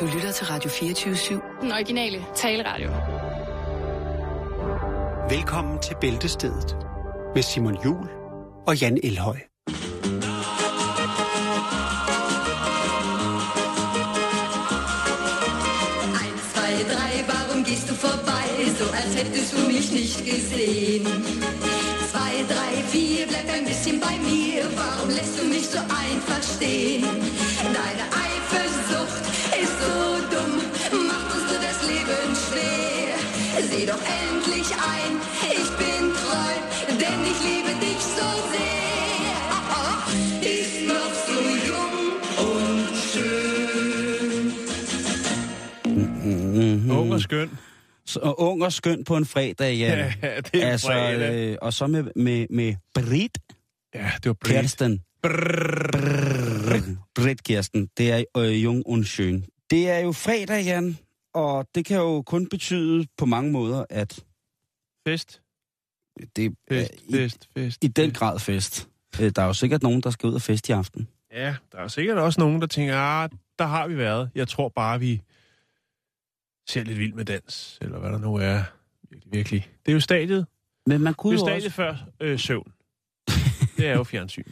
Du lytter til Radio 24-7. Den originale taleradio. Velkommen til Bæltestedet med Simon Jul og Jan Elhøj. Gehst du vorbei, so als hättest du mich nicht gesehen? Zwei, drei, vier, bleib ein bisschen bei mir, warum lässt du mich so einfach stehen? Doch endlich ein, ich bin treu, denn ich liebe dich so sehr. Ist noch so jung und schön. Ung og skøn. Så, og ung og skøn på en fredag, ja. Ja, det er altså, fredag. øh, og så med, med, med Britt Ja, det var Brit. Kirsten. Britt Kirsten. Det er øh, Jung und Schön. Det er jo fredag, Jan, og det kan jo kun betyde på mange måder, at Fest, det er fest, i, fest, fest. i den grad fest. Øh, Der er jo sikkert nogen, der skal ud og fest i aften. Ja, der er sikkert også nogen, der tænker, ah, der har vi været. Jeg tror bare, vi ser lidt vild med dans, eller hvad der nu er. Virkelig, virkelig. Det er jo stadiet. Men man Det kunne, er jo stadiet også, før øh, søvn. Det er jo fjernsyn.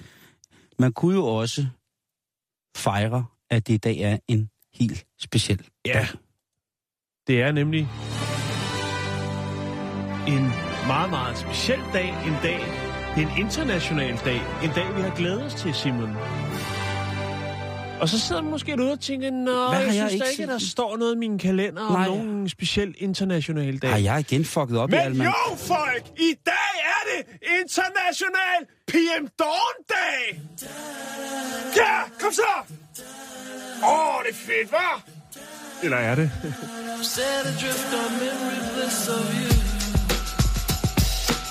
man kunne jo også fejre, at det i dag er en helt speciel Ja, det er nemlig en meget, meget speciel dag. En dag, det er en international dag. En dag, vi har glædet os til, Simon. Og så sidder man måske derude og tænker, nå, Hvad jeg, synes jeg ikke ikke, der står noget i min kalender om Nej. nogen speciel international dag. Har jeg igen fucket op i Men Alman? jo, folk! I dag er det International PM Dawn Day! Ja, kom så! Åh, oh, det er fedt, hva'? Eller er det?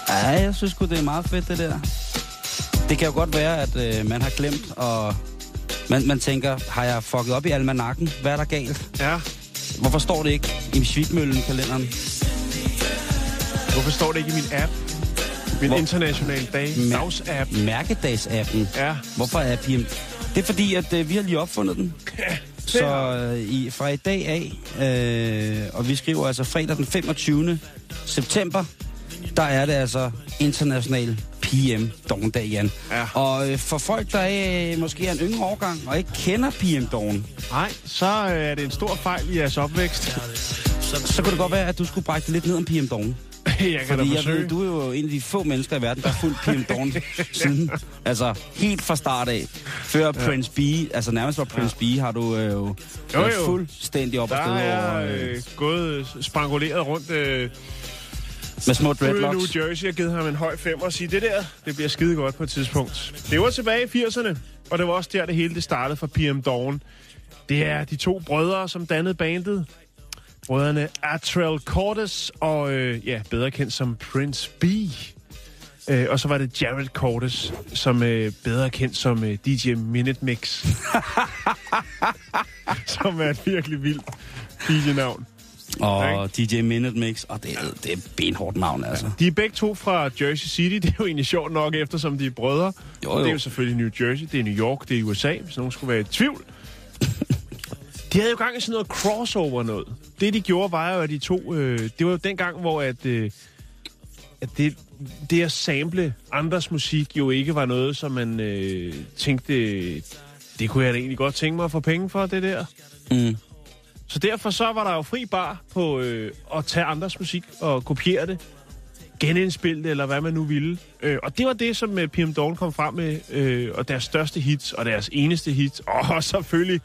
Ja, jeg synes det er meget fedt, det der. Det kan jo godt være, at øh, man har glemt, og man, man tænker, har jeg fucket op i almanakken? Hvad er der galt? Ja. Hvorfor står det ikke i Svigmøllen-kalenderen? Hvorfor står det ikke i min app? Min Hvor- internationale dag, Mær- dags-app. Mærkedags-appen. Ja. Hvorfor er PM... Det er fordi, at øh, vi har lige opfundet den. Så øh, i, fra i dag af, øh, og vi skriver altså fredag den 25. september, der er det altså international PM Dawn-dag, Jan. Ja. Og øh, for folk, der er, øh, måske er en yngre årgang og ikke kender PM Dawn, Nej, så øh, er det en stor fejl i jeres opvækst. så kunne det godt være, at du skulle brække lidt ned om PM Dawn. jeg kan da Fordi jeg forsøge. ved, du er jo en af de få mennesker i verden, der har fulgt PM Dawn siden. Altså, helt fra start af. Før ja. Prince B, altså nærmest var Prince ja. B, har du øh, jo, Jo, jo. fuldstændig op og Der sted er over øh, øh, gået spranguleret rundt øh, med små i New dreadlocks. Jersey og givet ham en høj femmer og sige, det der, det bliver skide godt på et tidspunkt. Det var tilbage i 80'erne, og det var også der, det hele det startede for PM Dawn. Det er de to brødre, som dannede bandet. Brødrene Atrell Cordes og, øh, ja, bedre kendt som Prince B. Øh, og så var det Jared Cordes, som øh, bedre kendt som øh, DJ Minute Mix. som er et virkelig vildt DJ-navn. Og DJ Minute Mix, og det er, det er benhårdt navn, altså. De er begge to fra Jersey City. Det er jo egentlig sjovt nok, eftersom de er brødre. Jo, Og Det er jo. jo selvfølgelig New Jersey, det er New York, det er USA, hvis nogen skulle være i tvivl. De havde jo gang i sådan noget crossover noget. Det de gjorde var jo, at de to... Øh, det var jo den gang, hvor at, øh, at det, det at sample andres musik jo ikke var noget, som man øh, tænkte, det kunne jeg da egentlig godt tænke mig at få penge for, det der. Mm. Så derfor så var der jo fri bar på øh, at tage andres musik og kopiere det, genindspille det, eller hvad man nu ville. Øh, og det var det, som øh, PM Dawn kom frem med, øh, og deres største hit, og deres eneste hit, og selvfølgelig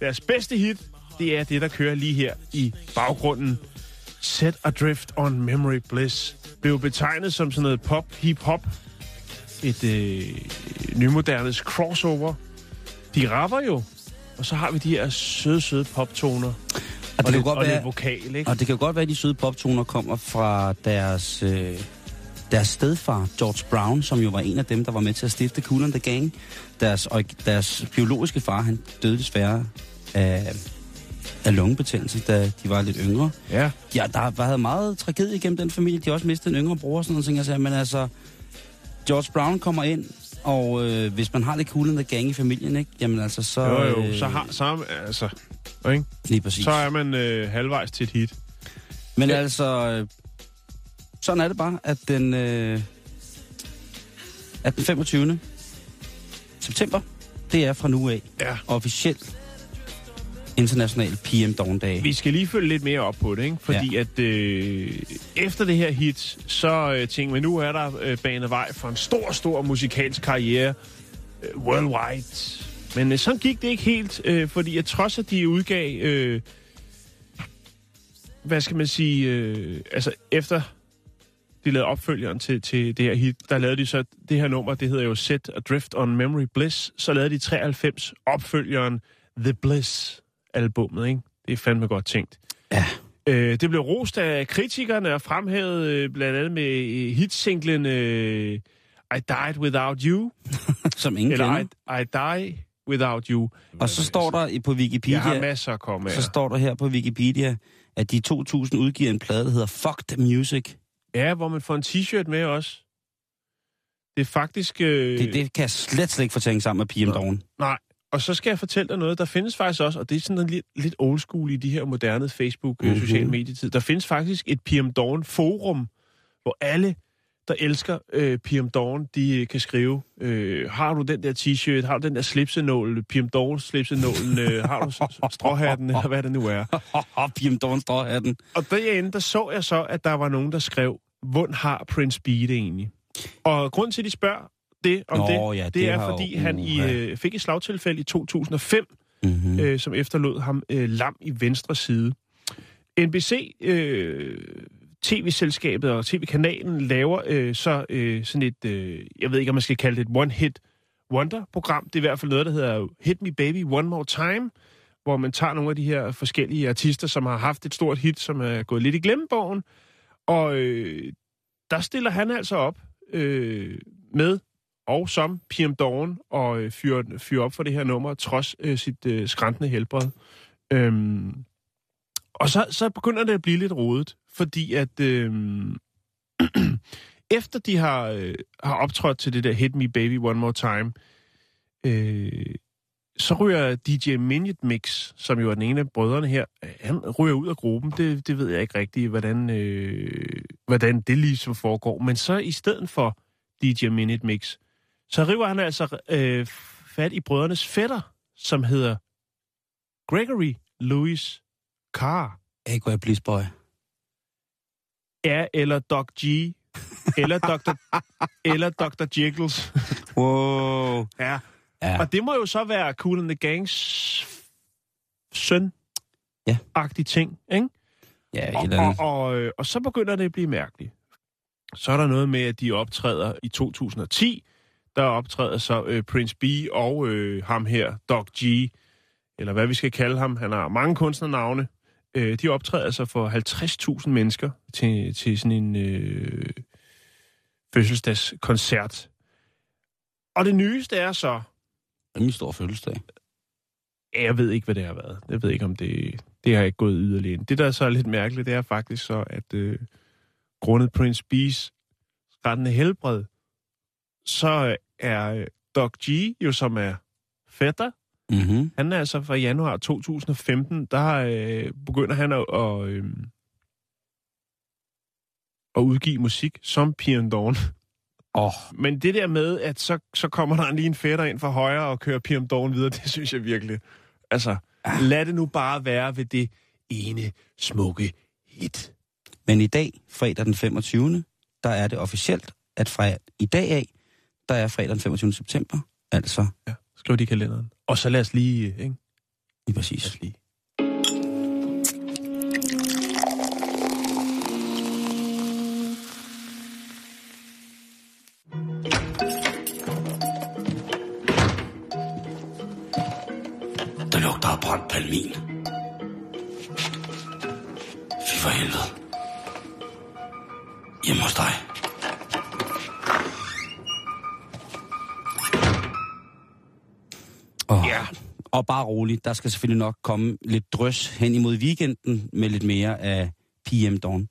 deres bedste hit, det er det, der kører lige her i baggrunden. Set Adrift on Memory Bliss blev betegnet som sådan noget pop, hip-hop, et øh, nymodernes crossover. De rapper jo, og så har vi de her søde, søde poptoner. Og Og, det kan lidt, godt og være, lidt vokal, ikke? og det kan godt være, at de søde poptoner kommer fra deres, øh, deres stedfar, George Brown, som jo var en af dem, der var med til at stifte Cool and the Gang. Deres, og deres biologiske far, han døde desværre af, af lungebetændelse, da de var lidt yngre. Ja. Ja, der har været meget tragedie igennem den familie. De har også mistet en yngre bror og sådan noget, jeg sagde. Men altså, George Brown kommer ind, og øh, hvis man har lidt cool in the gang i familien, ikke? Jamen altså, så... Jo, jo, øh, så har... Så, altså, Ikke? Lige præcis. Så er man øh, halvvejs til et hit. Men altså, øh, sådan er det bare, at den, øh, at den 25. september, det er fra nu af Ja. officielt international PM Dawn Dag. Vi skal lige følge lidt mere op på det, ikke? Fordi ja. at øh, efter det her hit, så øh, tænker vi, nu er der øh, banet vej for en stor, stor musikalsk karriere øh, worldwide. Men øh, sådan gik det ikke helt, øh, fordi at trods at de udgav, øh, hvad skal man sige, øh, altså efter de lavede opfølgeren til, til det her hit, der lavede de så det her nummer, det hedder jo Set Adrift on Memory Bliss, så lavede de 93 opfølgeren The Bliss albummet, ikke? Det er fandme godt tænkt. Ja. Øh, det blev rost af kritikerne og fremhævet øh, blandt andet med øh, hitsinglen øh, I Died Without You, Som ingen eller kender. I, I Die Without You. Og så står der på Jeg har Wikipedia, masser at komme så står der her på Wikipedia, at de 2000 udgiver en plade, der hedder Fucked Music. Ja, hvor man får en t-shirt med også. Det er faktisk... Øh, Det, det kan jeg slet, slet ikke få tænkt sammen med PM Dawn. Nej, og så skal jeg fortælle dig noget. Der findes faktisk også, og det er sådan lidt, lidt old school i de her moderne Facebook mm-hmm. Mhm. sociale medietid. Der findes faktisk et PM Dawn forum, hvor alle, der elsker øh, PM Dawn, de øh, kan skrive, øh, har du den der t-shirt, har du den der slipsenål, PM Dawn slipsenålen, øh, har du stråhatten, eller hvad det nu er. PM Dawn den. Og derinde, der så jeg så, at der var nogen, der skrev, hvordan har Prince B det egentlig? Og grund til, at de spørger det om Nå, det, ja, det, det er, har jo- fordi han i, øh, fik et slagtilfælde i 2005, Mm-hmm. øh, som efterlod ham øh, lam i venstre side. NBC, øh, tv-selskabet og tv-kanalen laver øh, så øh, sådan et, øh, jeg ved ikke, om man skal kalde det et one-hit wonder-program. Det er i hvert fald noget, der hedder Hit Me Baby One More Time, hvor man tager nogle af de her forskellige artister, som har haft et stort hit, som er gået lidt i glemmebogen, og øh, der stiller han altså op øh, med og som PM Dawn og øh, fyrer, fyrer op for det her nummer, trods øh, sit øh, skræntende helbred. Øhm, og så, så begynder det at blive lidt rodet, fordi at øh, efter de har, øh, har optrådt til det der Hit Me Baby One More Time, øh, så ryger DJ Minute Mix, som jo er den ene af brødrene her, han ryger ud af gruppen. Det, det ved jeg ikke rigtigt, hvordan, øh, hvordan det ligesom foregår. Men så i stedet for DJ Minute Mix, så river han altså øh, fat i brødrenes fætter, som hedder Gregory Louis Carr. Aqua Bliss Boy. Ja, eller Doc G. Eller Dr. eller Dr. Jiggles. Wow. ja. Ja. Og det må jo så være Cool and the Gangs søn. Ja. Agtig ting, ikke? Ja, Og, og, og, øh, og så begynder det at blive mærkeligt. Så er der noget med, at de optræder i 2010. Der optræder så øh, Prince B og øh, ham her, Doc G, eller hvad vi skal kalde ham. Han har mange kunstnernavne. Øh, de optræder så for 50.000 mennesker til, til sådan en øh, fødselsdagskoncert. Og det nyeste er så, Rimelig stor fødselsdag. Jeg ved ikke, hvad det har været. Jeg ved ikke, om det, det har ikke gået yderligere ind. Det, der er så lidt mærkeligt, det er faktisk så, at øh, grundet Prince B's rettende helbred, så er øh, Doc G, jo som er fætter, Mm-hmm. han er altså fra januar 2015, der øh, begynder han at, at, øh, at udgive musik som Pian Dawn. Oh, Men det der med, at så, så kommer der lige en fætter ind fra højre og kører Piam Dawn videre, det synes jeg virkelig. Altså, lad det nu bare være ved det ene smukke hit. Men i dag, fredag den 25., der er det officielt, at fra i dag af, der er fredag den 25. september, altså Ja, skriv det i kalenderen. Og så lad os lige, ikke? lige Lad præcis. os lige. Brændt palmin. Fy for helvede. Hjemme hos dig. Oh. Ja. Og bare roligt, der skal selvfølgelig nok komme lidt drøs hen imod weekenden med lidt mere af PM Dawn.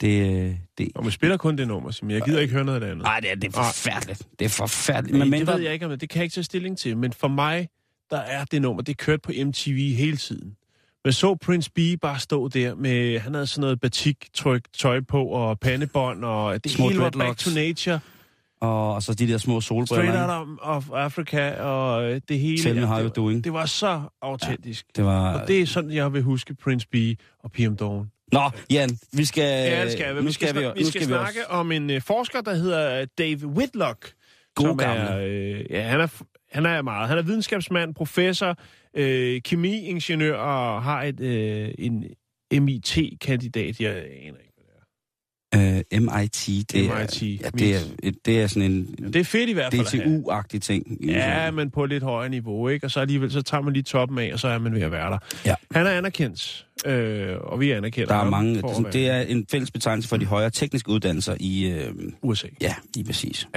Det, det, Og man spiller kun det nummer, Simon. Jeg gider ikke høre noget af det andet. nej, det er, det er forfærdeligt. Det er forfærdeligt. Men Men det ved jeg ikke, om det, det kan jeg ikke tage stilling til. Men for mig, der er det nummer, det er kørt på MTV hele tiden. Men så Prince B bare stå der med, han havde sådan noget batik-tryk tøj på, og pandebånd, og det Små hele var back to nature. Og, og så de der små Straight solbriller. out of Africa, og øh, det hele. Tell me how det, you var- doing. det var så autentisk. Det var... Og det er sådan, jeg vil huske Prince B og PM Dawn. Nå, Jan, vi skal... Ja, det skal vi. Nu skal, skal vi, vi skal skal snakke også. om en uh, forsker, der hedder Dave Whitlock. God som er, gamle. øh, ja, han er, han er meget. Han er videnskabsmand, professor, øh, kemiingeniør og har et, øh, en MIT-kandidat. Jeg aner ikke. Øh, MIT, det er, MIT. ja, det, er, et- det er sådan en Det er fedt i hvert fald. DTU-agtig ting. Ja, men på et lidt højere niveau, ikke? Og så alligevel, så tager man lige toppen af, og så er man ved at være der. Ja. Han er anerkendt, øh, og vi anerkender Der er ham mange... Det, er, være det er en fælles betegnelse for de højere tekniske uddannelser i... Øh, USA. ja, lige præcis.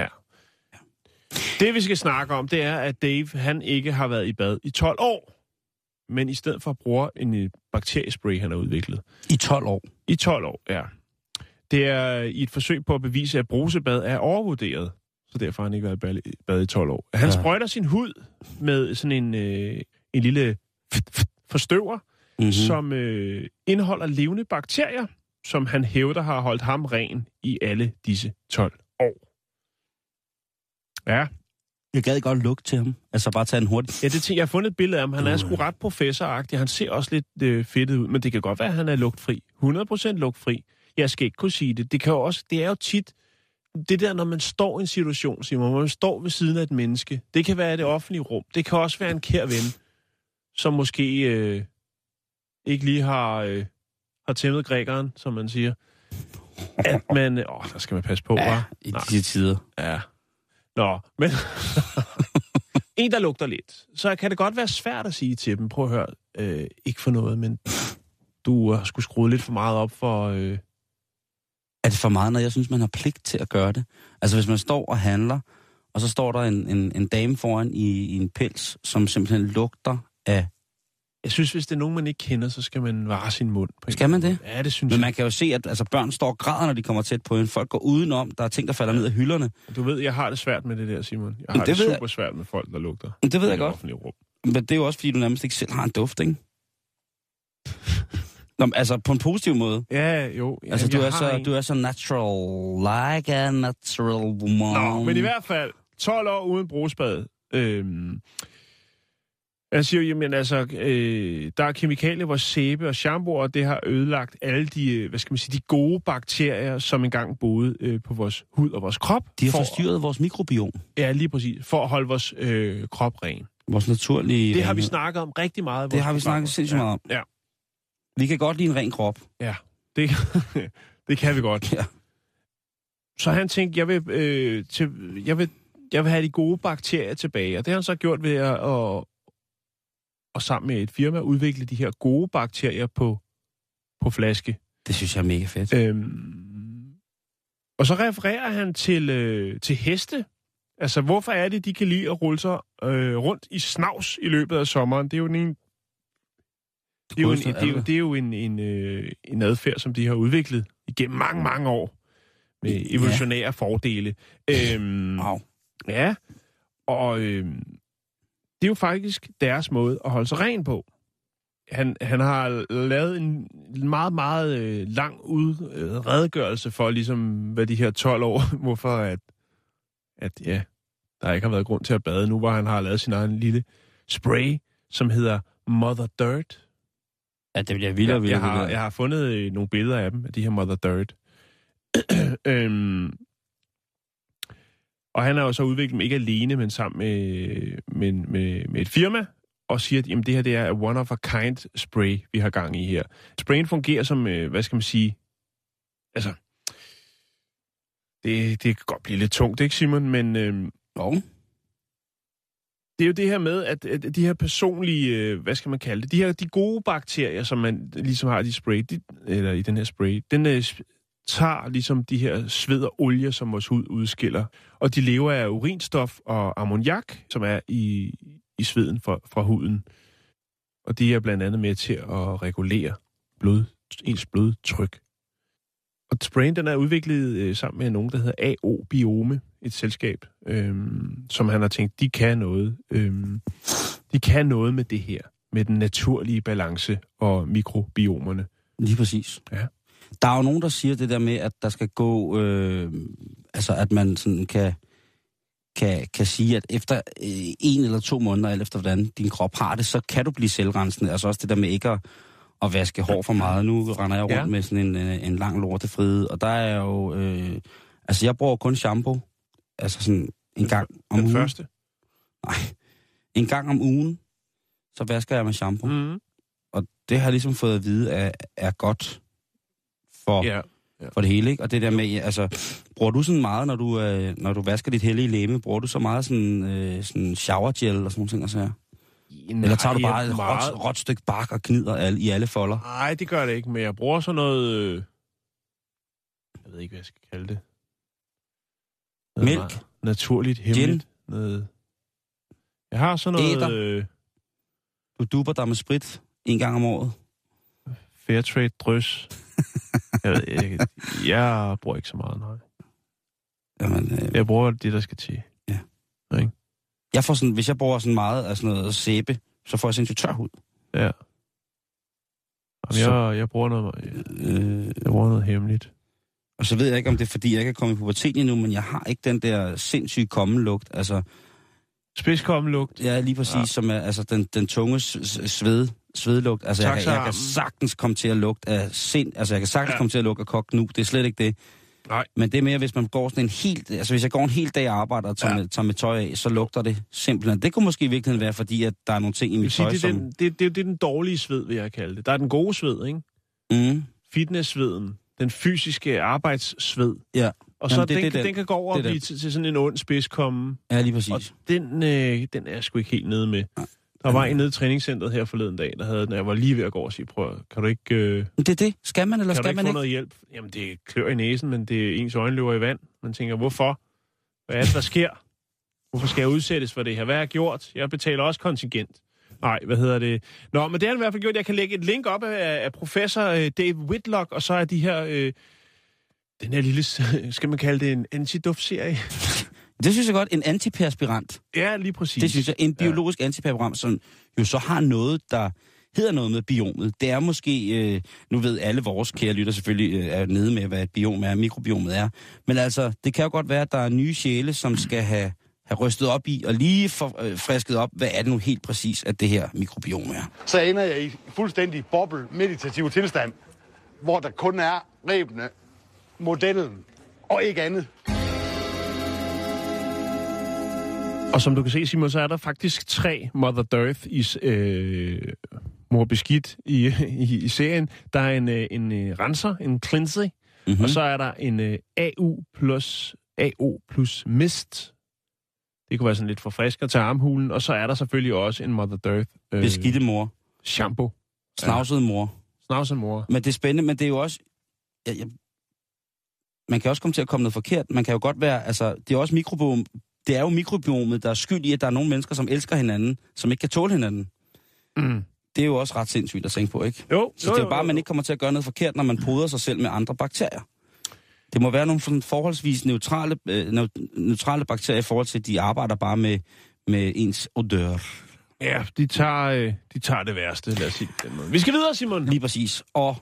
Det, vi skal snakke om, det er, at Dave, han ikke har været i bad i 12 år, men i stedet for bruger en øh, bakteriespray, han har udviklet. I 12 år. I 12 år, ja. Det er i et forsøg på at bevise, at brusebad er overvurderet. Så derfor har han ikke været i bad i- bad i 12 år. Han Ja. sprøjter sin hud med sådan en, øh, en lille forstøver, mm-hmm. som øh, indeholder levende bakterier, som han hævder har holdt ham ren i alle disse 12 år. Ja, Jeg gad godt lugte til ham. Altså bare tage en hurtig... Ja, det jeg har fundet et billede af ham. Han er sgu ret professoragtig. Han ser også lidt øh, fedtet ud, men det kan godt være, at han er lugtfri. 100% lugtfri. Jeg skal ikke kunne sige det. Det, kan jo også, det er jo tit det der, når man står i en situation, Simon, hvor man står ved siden af et menneske. Det kan være i det offentlige rum. Det kan også være en kær ven, som måske øh, ikke lige har, øh, har tæmmet grækeren, som man siger. At man... Åh, der skal man passe på, Ja, hva'? i disse tider. Ja. Nå, men... en, der lugter lidt. Så kan det godt være svært at sige til dem, prøv at høre, øh, ikke for noget, men du har skulle skrue lidt for meget op for... Øh... Er det for meget, når jeg synes, man har pligt til at gøre det? Altså hvis man står og handler, og så står der en, en, en dame foran i, i en pels, som simpelthen lugter af... Jeg synes, hvis det er nogen, man ikke kender, så skal man vare sin mund. På Skal man det? Ja, det synes Men jeg. man kan jo se, at altså, børn står og græder, når de kommer tæt på en. Folk går udenom. Der er ting, der falder ned af hylderne. Du ved, jeg har det svært med det der, Simon. Jeg Men har det det, ved jeg. super svært med folk, der lugter. Men det ved jeg godt. Rum. Men det er jo også, fordi du nærmest ikke selv har en duft, ikke? Nå, men altså på en positiv måde. Ja, jo. Ja, Altså, du er, så, en. du er så natural, like a natural woman. Nå, men i hvert fald 12 år uden brugsbad. Øhm, jeg siger jo, jamen altså, øh, der er kemikalier, hvor sæbe og shampoo, og det har ødelagt alle de, øh, hvad skal man sige, de gode bakterier, som engang boede øh, på vores hud og vores krop. De har for, forstyrret vores mikrobiom. Ja, lige præcis. For at holde vores øh, krop ren. Vores naturlige... Det har vi snakket om rigtig meget. Det har vi snakket sindssygt meget om. Ja, Vi kan godt lide en ren krop. ja. Det, det kan vi godt. Ja. Så han tænkte, jeg vil, øh, til, jeg, vil, jeg vil have de gode bakterier tilbage. Og det har han så gjort ved at, at, at sammen med et firma udvikle de her gode bakterier på, på flaske. Det synes jeg er mega fedt. Øhm, og så refererer han til, øh, til heste. Altså, hvorfor er det, de kan lide at rulle sig øh, rundt i snavs i løbet af sommeren? Det er jo en, det er jo en, det er jo, det er jo en, en, øh, en adfærd, som de har udviklet igennem mange, mange år med evolutionære fordele. Øhm, Wow. Ja, og øhm, det er jo faktisk deres måde at holde sig ren på. Han, han har lavet en meget, meget øh, lang ud, øh, redegørelse for, ligesom, hvad de her 12 år, hvorfor at, at ja, der ikke har været grund til at bade nu, hvor han har lavet sin egen lille spray, som hedder Mother Dirt. Ja, det bliver vildere og jeg, jeg, vildere. har, jeg har fundet øh, nogle billeder af dem, af de her Mother Dirt. øhm, og han har jo så udviklet dem ikke alene, men sammen med, med, med, med et firma, og siger, at jamen, det her det er one of a kind spray, vi har gang i her. Sprayen fungerer som, øh, hvad skal man sige, altså, det, det kan godt blive lidt tungt, ikke Simon? Men øh, Jo. det er jo det her med, at, at de her personlige, øh, hvad skal man kalde det, de her de gode bakterier, som man ligesom har i spray, de, eller i den her spray, den øh, tager ligesom de her sved og olie, som vores hud udskiller. Og de lever af urinstof og ammoniak, som er i, i sveden fra, fra huden. Og de er blandt andet med til at regulere blod, ens blodtryk. Og sprayen den er udviklet øh, sammen med nogen, der hedder AO Biome, et selskab, øhm, som han har tænkt, de kan noget. Øhm, de kan noget med det her, med den naturlige balance og mikrobiomerne. Lige præcis. Ja. Der er jo nogen, der siger det der med, at der skal gå, øh, altså at man sådan kan, kan, kan sige, at efter øh, en eller to måneder, eller efter hvordan din krop har det, så kan du blive selvrensende. Altså også det der med ikke at, at vaske hår for meget. Nu render jeg rundt Ja. med sådan en, øh, en lang lortefride, og der er jo, øh, altså jeg bruger kun shampoo, altså sådan en gang om Den ugen. første. Nej, en gang om ugen, så vasker jeg med shampoo. Mm. Og det har jeg ligesom fået at vide, er, er godt for, Ja. for det hele, ikke? Og det der med, altså, bruger du sådan meget, når du, øh, når du vasker dit hellige læme, bruger du så meget sådan, øh, sådan shower gel og sådan nogle ting, altså? Eller tager du Nej, bare et meget- råt, råt stykke bark og gnider alle, i alle folder? Nej, det gør det ikke, men jeg bruger sådan noget... Øh, jeg ved ikke, hvad jeg skal kalde det. Noget Mælk? Naturligt, hemmeligt. Noget, jeg har sådan noget Æter? øh, Du duber dig med sprit en gang om året. Fairtrade drøs. jeg, ved, jeg, jeg bruger ikke så meget, nej. Jamen, øh, Jeg bruger det, der skal til. jeg får sådan, hvis jeg bruger sådan meget af sådan noget sæbe, så får jeg sindssygt tør hud. Ja. Jamen, Så- jeg, jeg, bruger noget, jeg, Øh, jeg bruger noget hemmeligt. og så ved jeg ikke, om det er, fordi jeg ikke er kommet i pubertet endnu, men jeg har ikke den der sindssyge kommenlugt. Altså, Spidskommelugt. Ja, lige præcis, Ja. ja. som er altså, den, den tunge sved, svedlugt. Altså, jeg, kan- jeg kan sagtens komme til at lugte af sind, altså jeg kan sagtens Ja. komme til at lugte af kok nu, det er slet ikke det. Nej. Men det er mere, hvis man går sådan en helt, altså hvis jeg går en hel dag og arbejder og tager, Ja. med, tager med tøj af, så lugter det simpelthen. Det kunne måske i virkeligheden være, fordi at der er nogle ting i mit sige, tøj, det, er som... den, det, det, det er den dårlige sved, vil jeg kalde det. Der er den gode sved, ikke? Mm, Fitnesssveden. Den fysiske arbejdssved. ja, Og så Jamen, det- den, det den, den. kan gå over Det og blive til, til sådan en ond spidskomme. ja, lige Og præcis. den, øh, den er jeg sgu ikke helt nede med. Nej. Der var en nede i træningscenteret her forleden dag, der havde, når jeg var lige ved at gå og sige, prøv, kan du ikke, øh, det er det. Skal man, eller kan du skal ikke man få ikke? noget hjælp? Jamen, det klør i næsen, men det er ens øjne løber i vand. Man tænker, hvorfor? Hvad er det, der sker? Hvorfor skal jeg udsættes for det her? Hvad har jeg gjort? Jeg betaler også kontingent. Nej, hvad hedder det? Nå, men det har han i hvert fald gjort. Jeg kan lægge et link op af, af professor øh, Dave Whitlock, og så er de her... Øh, den her lille, skal man kalde det en antiduft-serie? Det synes jeg godt. En antiperspirant. Ja, lige præcis. Det synes jeg. En biologisk ja. antiperspirant, som jo så har noget, der hedder noget med biomet. Det er måske, øh, nu ved alle vores kære lytter selvfølgelig øh, er nede med, hvad et biom er, mikrobiomet er. Men altså, det kan jo godt være, at der er nye sjæle, som skal have, have rystet op i, og lige for, øh, frisket op, hvad er det nu helt præcis, at det her mikrobiom er. så ender jeg i fuldstændig boble meditativ tilstand, hvor der kun er rebene, modellen og ikke andet. Og som du kan se, Simon, så er der faktisk tre Mother Dearth i øh, mor beskidt i, i, i serien. Der er en, øh, en øh, renser, en cleanser, Mm-hmm. mm. og så er der en øh, AU plus AO plus mist. Det kunne være sådan lidt forfrisker til armhulen. Og så er der selvfølgelig også en Mother Dearth øh, Beskidte mor. shampoo. Snavset mor. Snavset mor. Men det er spændende, men det er jo også... Jeg, jeg, man kan også komme til at komme noget forkert. Man kan jo godt være... Altså, det er også mikrobiom. Det er jo mikrobiomet, der er skyld i, at der er nogle mennesker, som elsker hinanden, som ikke kan tåle hinanden. Mm. Det er jo også ret sindssygt at tænke på, ikke? Jo, Så det er jo bare, at man ikke kommer til at gøre noget forkert, når man poder sig selv med andre bakterier. Det må være nogle sådan forholdsvis neutrale, øh, neu- neutrale bakterier i forhold til, at de arbejder bare med, med ens odør. Ja, de tager, øh, de tager det værste, lad os sige den måde. Vi skal videre, Simon. Lige præcis. Og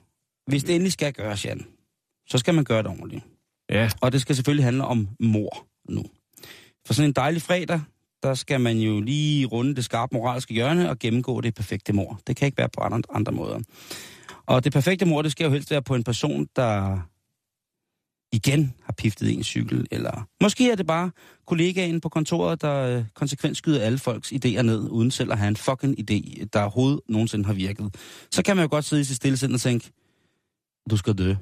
hvis det endelig skal gøres, Jan, så skal man gøre det ordentligt. Ja, Og det skal selvfølgelig handle om mor nu. For sådan en dejlig fredag, der skal man jo lige runde det skarpe moralske hjørne og gennemgå det perfekte mor. Det kan ikke være på andre, andre måder. Og det perfekte mor, det skal jo helst være på en person, der igen har piftet en cykel, eller måske er det bare kollegaen på kontoret, der øh, konsekvent skyder alle folks idéer ned, uden selv at have en fucking idé, der overhovedet nogensinde har virket. Så kan man jo godt sidde i sit stillesind og tænke, du skal dø.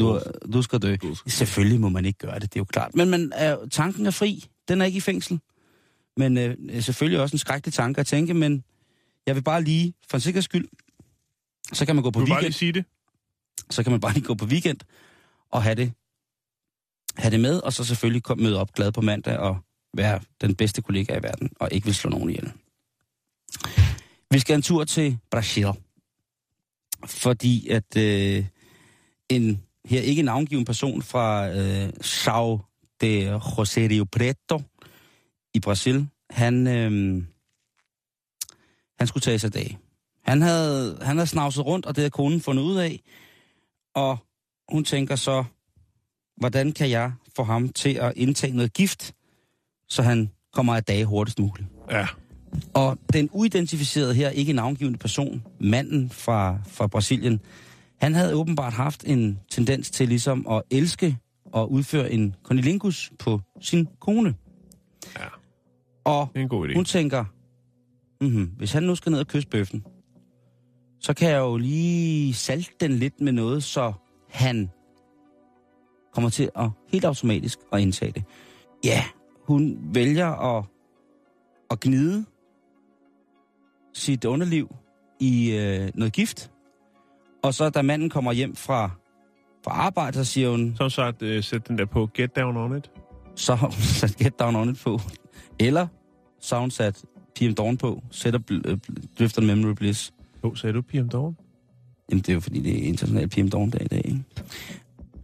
Du, du skal dø. Selvfølgelig må man ikke gøre det, det er jo klart. Men man er, tanken er fri. Den er ikke i fængsel. Men øh, selvfølgelig også en skrækkelig tanke at tænke, men jeg vil bare lige, for en sikkerheds skyld, så kan man gå på du vil bare weekend, lige sige det. så kan man bare lige gå på weekend og have det, have det med, og så selvfølgelig komme møde op glad på mandag og være den bedste kollega i verden, og ikke vil slå nogen ihjel. Vi skal en tur til Brasil. Fordi at øh, en her ikke navngiven person fra øh, Sao de José Rio Preto i Brasil, han, øh, han skulle tage sig dag. Han havde, han havde snavset rundt, og det havde konen fundet ud af. Og hun tænker så, hvordan kan jeg få ham til at indtage noget gift, så han kommer af dage hurtigst muligt. Ja. Og den uidentificerede her, ikke navngivende person, manden fra, fra Brasilien, han havde åbenbart haft en tendens til ligesom at elske og udføre en konilingus på sin kone. Ja. Og Det er en god idé. hun tænker, mm-hmm, hvis han nu skal ned og kysse bøffen, så kan jeg jo lige salte den lidt med noget, så han kommer til at helt automatisk at indtage det. Ja, hun vælger at, at gnide sit underliv i øh, noget gift. Og så da manden kommer hjem fra, fra arbejde, så siger hun, Som sagt, øh, sæt den der på Get Down On It. så har hun sat Get Down On It på. Eller så har hun sat PM Dawn på. Sætter øh, Drift and Memory Bliss. Hvor sagde du PM Dawn? Jamen, det er jo fordi, det er international PM Dawn dag i dag, ikke?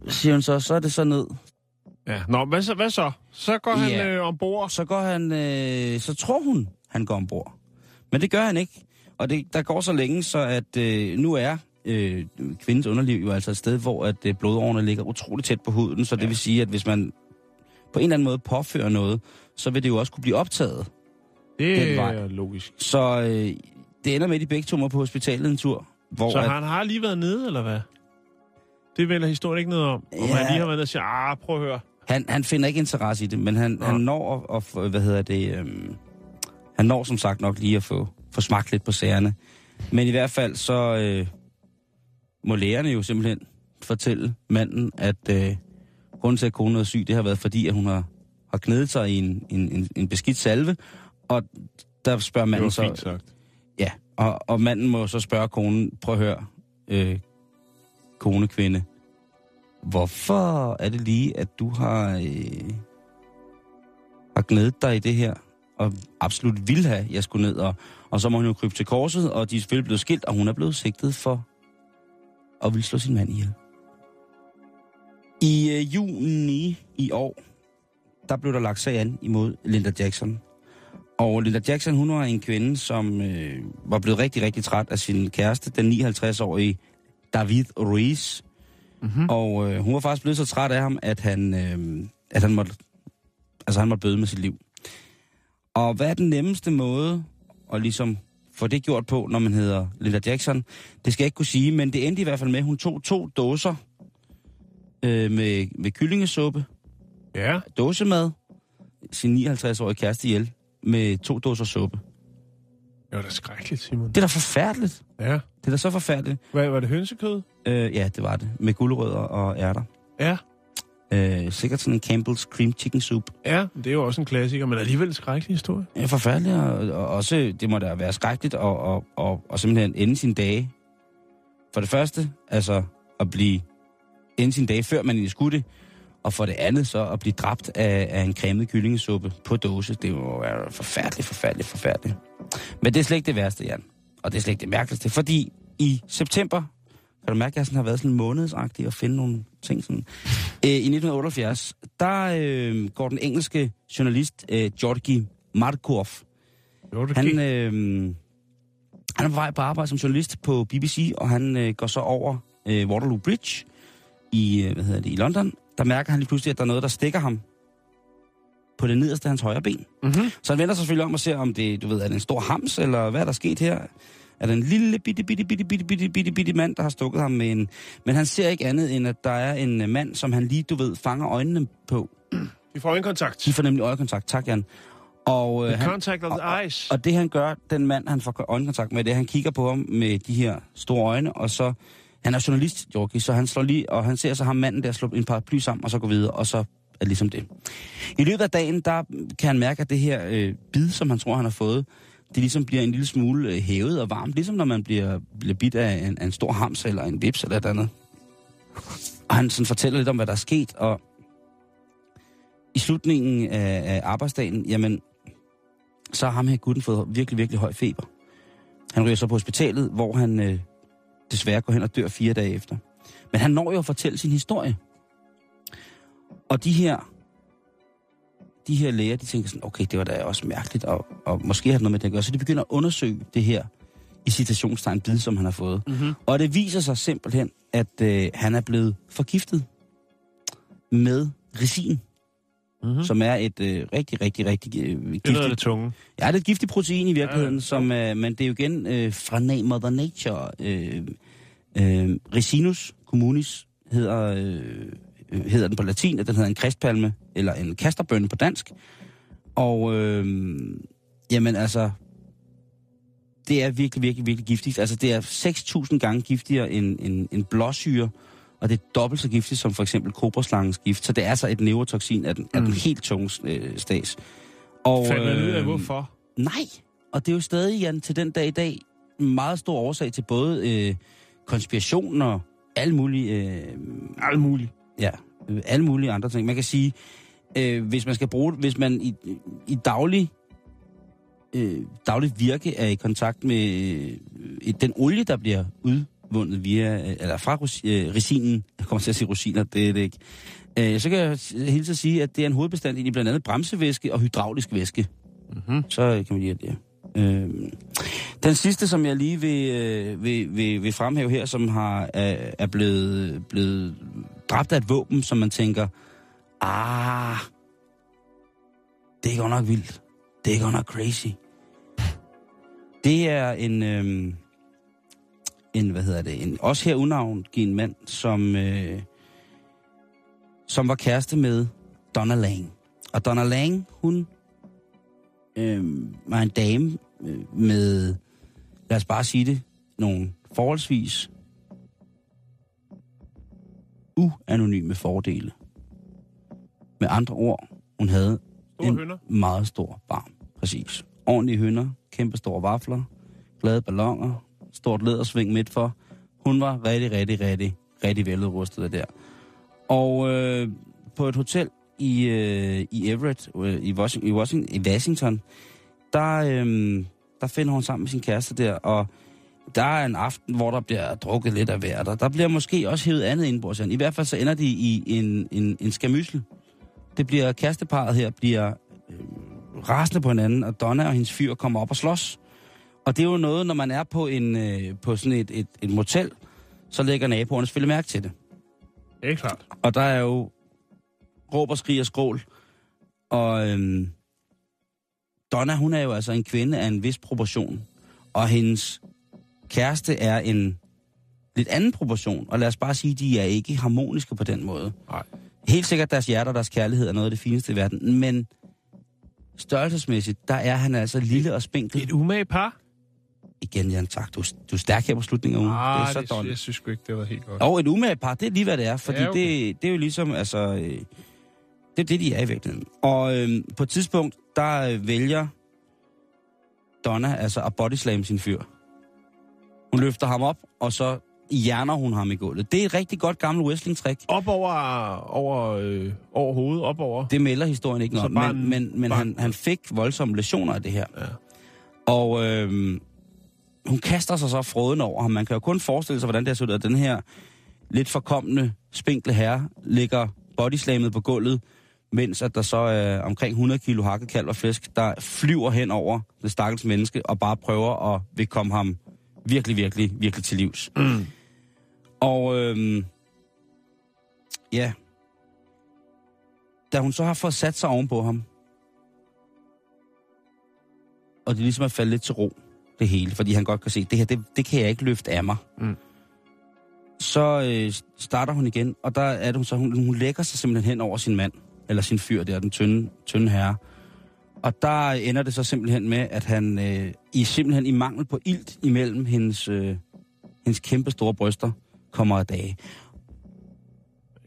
Siger hun så, så er det så ned. Ja. Nå, hvad så? Hvad så? Så går han Ja. øh, ombord. Så går han, øh, så tror hun, han går ombord. Men det gør han ikke. Og det, der går så længe, så at øh, nu er øh, kvindens underliv jo altså et sted, hvor at øh, blodårene ligger utroligt tæt på huden. Så det Ja. vil sige, at hvis man på en eller anden måde påfører noget, så vil det jo også kunne blive optaget. Det er logisk. Så øh, det ender med, at de begge to på hospitalet en tur. Hvor Så at, han har lige været nede, eller hvad? Det vælger historien ikke noget om. Om Ja. han lige har været nede og siger, ah, prøv at høre. han, han finder ikke interesse i det, men han, Nå. han når at, at, hvad hedder det, øhm, han når som sagt nok lige at få, få smagt lidt på sagerne. Men i hvert fald så øh, må lægerne jo simpelthen fortælle manden, at øh, grunden til, at konen er syg, det har været fordi, at hun har, har knedet sig i en, en, en, en beskidt salve. Og der spørger Det manden var så... fint sagt. Ja, og, og manden må så spørge konen, prøv at høre, øh, kone, kvinde, hvorfor er det lige, at du har, øh, har glædet dig i det her, og absolut vil have, jeg skulle ned, og, og så må hun jo krybe til korset, og de er selvfølgelig blevet skilt, og hun er blevet sigtet for at ville slå sin mand ihjel. I øh, juni i år, der blev der lagt sag an imod Linda Jackson, og Linda Jackson, hun var en kvinde, som øh, var blevet rigtig, rigtig træt af sin kæreste, den 59-årige David Ruiz. Mm-hmm. Og øh, hun var faktisk blevet så træt af ham, at han, øh, at han måtte, altså han måtte bøde med sit liv. Og hvad er den nemmeste måde at ligesom få det gjort på, når man hedder Linda Jackson? Det skal jeg ikke kunne sige, men det endte i hvert fald med, at hun tog to dåser øh, med, med kyllingesuppe, Ja. dåsemad, sin 59-årige kæreste ihjel, med to dåser suppe. Det var da skrækkeligt, Simon. Det er da forfærdeligt. Ja. Det er da så forfærdeligt. Hvad, var det hønsekød? Øh, ja, det var det. Med gulerødder og ærter. Ja. Øh, sikkert sådan en Campbell's Cream Chicken Soup. Ja, det er jo også en klassiker, men alligevel en skrækkelig historie. Ja, forfærdeligt, og, og også, det må da være skrækkeligt at og, og, og, og simpelthen ende sine dage. For det første, altså at blive ende sine dage, før man egentlig skulle det. Og for det andet, så at blive dræbt af, af en cremet kyllingesuppe på dåse. Det må være forfærdeligt, forfærdeligt, forfærdeligt. Men det er slet ikke det værste, Jan. Og det er slet ikke det mærkeligste, fordi i september, kan du mærke, at jeg sådan har været sådan månedsagtig og finde nogle ting sådan. Øh, I 1978, der øh, går den engelske journalist øh, Georgi Markov det han, øh, han er på vej på arbejde som journalist på BBC, og han øh, går så over øh, Waterloo Bridge i, øh, hvad hedder det, i London. Der mærker han lige pludselig, at der er noget, der stikker ham på det nederste af hans højre ben. Mm-hmm. Så han vender sig selvfølgelig om og ser, om det, du ved, er det en stor hams, eller hvad er der sket her? Er det en lille bitte, bitte, bitte, bitte, bitte, bitte, bitte mand, der har stukket ham med en... Men han ser ikke andet, end at der er en øh, mand, som han lige, du ved, fanger øjnene på. Vi får en kontakt. De får nemlig øjekontakt. Tak, Jan. Og, øh, han, contact of the eyes. og det han gør, den mand, han får øjenkontakt med, det er, han kigger på ham med de her store øjne, og så... Han er journalist, Jorgi, så han slår lige, og han ser så ham manden der slå en paraply sammen, og så går videre, og så er ligesom det. I løbet af dagen, der kan han mærke, at det her øh, bid, som han tror, han har fået, det ligesom bliver en lille smule øh, hævet og varmt, ligesom når man bliver, bliver bidt af en, af en stor hams eller en vips eller et andet. Og han sådan fortæller lidt om, hvad der er sket, og i slutningen af, af arbejdsdagen, jamen, så har ham her gutten fået virkelig, virkelig høj feber. Han ryger så på hospitalet, hvor han øh, desværre går hen og dør fire dage efter. Men han når jo at fortælle sin historie. Og de her, de her læger, de tænker sådan, okay, det var da også mærkeligt, og, og måske har det noget med det at gøre. Så de begynder at undersøge det her i citationstegn bid, som han har fået. Mm-hmm. Og det viser sig simpelthen, at øh, han er blevet forgiftet med resin, mm-hmm. som er et øh, rigtig, rigtig, rigtig øh, Det er giftigt... det tunge. Ja, det er et giftigt protein i virkeligheden, Ja, ja, som, øh, men det er jo igen øh, fra na- Mother Nature. Øh, øh, Ricinus communis hedder, øh, øh, hedder den på latin, og den hedder en kristpalme, eller en kasterbønne på dansk. Og øh, jamen altså, det er virkelig, virkelig, virkelig giftigt. Altså det er 6.000 gange giftigere end, end, end blåsyre, og det er dobbelt så giftigt som for eksempel kobraslangens gift. Så det er altså et neurotoxin af den, mm. af den helt tunge øh, stas. Og, Fandt man ud af, øh, hvorfor? Nej, og det er jo stadig, Jan, til den dag i dag, en meget stor årsag til både øh, konspiration og alle mulige, øh, Alt muligt. Ja, øh, alle mulige andre ting. Man kan sige, øh, hvis man skal bruge hvis man i, i daglig, øh, daglig virke er i kontakt med øh, den olie, der bliver udvundet via, øh, eller fra øh, resinen, jeg kommer til at sige rosiner, det er det ikke, øh, så kan jeg hilse at sige, at det er en hovedbestanddel i blandt andet bremsevæske og hydraulisk væske. Mm-hmm. Så kan man lige det. Øh, den sidste, som jeg lige vil, øh, vil, vil, vil fremhæve her, som har, er, er blevet, blevet dræbt af et våben, som man tænker, ah, det er godt nok vildt. Det er godt nok crazy. Det er en, øh, en hvad hedder det, en, også her unavngiven mand, som, øh, som var kæreste med Donna Lang. Og Donna Lang, hun øh, var en dame øh, med, lad os bare sige det, nogle forholdsvis uanonyme fordele. Med andre ord, hun havde Store en hønner. meget stor barm. Præcis. Ordentlige hønder, kæmpe store vafler, glade ballonger, stort lædersving midt for. Hun var rigtig, rigtig, rigtig, rigtig veludrustet der. Og øh, på et hotel i, øh, i Everett, øh, i, Washington, i, Washington, i Washington, der, øh, der finder hun sammen med sin kæreste der, og der er en aften, hvor der bliver drukket lidt af hvert, og der bliver måske også hævet andet indbords. I hvert fald så ender de i en, en, en skamysel. Det bliver kæresteparet her, bliver øh, rasende på hinanden, og Donna og hendes fyr kommer op og slås. Og det er jo noget, når man er på, en, øh, på sådan et, et, et motel, så lægger naboerne selvfølgelig mærke til det. Det er klart. Og der er jo råb og skrig og skrål. Og øhm, Donna, hun er jo altså en kvinde af en vis proportion. Og hendes kæreste er en lidt anden proportion. Og lad os bare sige, de er ikke harmoniske på den måde. Nej. Helt sikkert deres hjerter og deres kærlighed er noget af det fineste i verden. Men størrelsesmæssigt, der er han altså lille og spinkel. Et umage par? Igen, Jan, tak. Du, du er stærk her på slutningen af ugen. Ah, det er så det, Donna. jeg synes ikke, det var helt godt. Og et umage par, det er lige hvad det er, fordi Ja, okay. det, det er jo ligesom, altså, øh, det er det, de er i virkeligheden. Og øh, på et tidspunkt, der øh, vælger Donna altså at bodyslam sin fyr. Hun løfter ham op, og så hjerner hun ham i gulvet. Det er et rigtig godt gammelt wrestling-trick. Op over, over, øh, over hovedet, op over. Det melder historien ikke noget men, en- men, men bare- han, han fik voldsomme lesioner af det her. Ja. Og øh, hun kaster sig så froden over ham. Man kan jo kun forestille sig, hvordan det er ud, at den her lidt forkommende, spinkle herre ligger bodyslammet på gulvet, mens at der så er omkring 100 kilo hakket kalv og fisk, der flyver hen over det stakkels menneske og bare prøver at vil komme ham virkelig, virkelig, virkelig til livs. Mm. Og øhm, ja, da hun så har fået sat sig ovenpå ham, og det ligesom er faldet lidt til ro, det hele, fordi han godt kan se, det her, det, det kan jeg ikke løfte af mig. Mm. Så øh, starter hun igen, og der er det, hun så, hun, hun lægger sig simpelthen hen over sin mand, eller sin fyr der, den tynde, tynde herre. Og der ender det så simpelthen med, at han øh, i simpelthen i mangel på ilt imellem hendes, øh, hendes kæmpe store bryster, kommer af dage.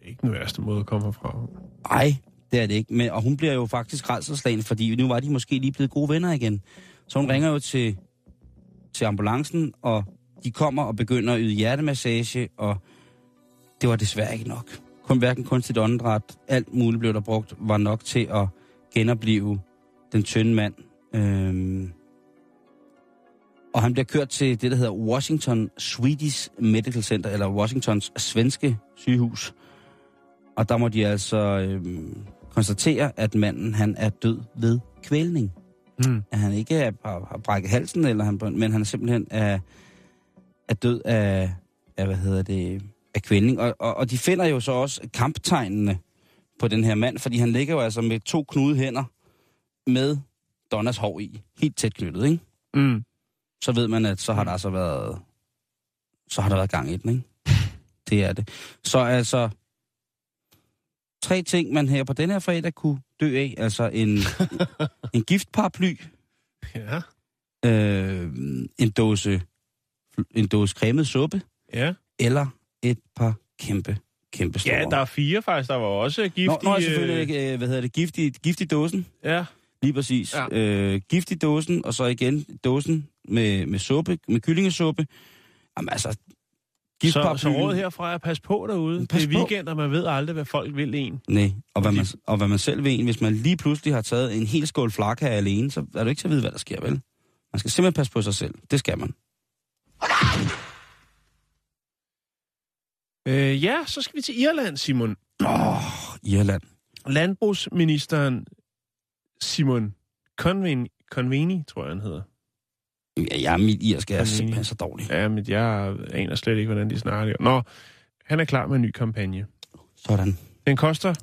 Ikke den værste måde at komme herfra. Ej, det er det ikke. Men, og hun bliver jo faktisk rædselslagen, fordi nu var de måske lige blevet gode venner igen. Så hun ringer jo til, til ambulancen, og de kommer og begynder at yde hjertemassage, og det var desværre ikke nok. Kun hverken kunstigt åndedræt, alt muligt blev der brugt, var nok til at genopleve den tynde mand. Øhm, og han bliver kørt til det, der hedder Washington Swedish Medical Center, eller Washingtons svenske sygehus. Og der må de altså øhm, konstatere, at manden han er død ved kvælning. Mm. At han ikke er, har, har brækket halsen, eller han, men han er simpelthen er, er død af, af, hvad hedder det, af kvinding. Og, og, og de finder jo så også kamptegnene på den her mand, fordi han ligger jo altså med to knude hænder med Donnas hår i, helt tæt knyttet, ikke? Mm. Så ved man, at så har der altså været, så har der været gang i den, ikke? Det er det. Så altså, tre ting, man her på den her fredag kunne dø af. Altså en, en giftparaply, Ja. øh, en dåse, en dåse cremet suppe, Ja. eller et par kæmpe, kæmpe store. ja, der er fire faktisk. Der var også gift Nå, nå selvfølgelig ikke, øh, hvad hedder det, gift i, gift i dåsen, Ja. Lige præcis. Ja. Øh, gift i dåsen, og så igen dåsen med, med suppe, med kyllingesuppe. Jamen altså, Så, giftparaplyen... så rådet herfra er at passe på derude. Pas det er på. weekend, og man ved aldrig, hvad folk vil en. Nej, og hvad, man, og hvad man selv ved, hvis man lige pludselig har taget en hel skål flak her alene, så er du ikke til at vide, hvad der sker, vel? Man skal simpelthen passe på sig selv. Det skal man. Øh, ja, så skal vi til Irland, Simon. Åh, Irland. Landbrugsministeren Simon Conveni, Conveni tror jeg, han hedder. Ja, mit irsk er Conveni. simpelthen så dårlig. Ja, men jeg aner slet ikke, hvordan de snakker. Nå, han er klar med en ny kampagne. Sådan. Den koster,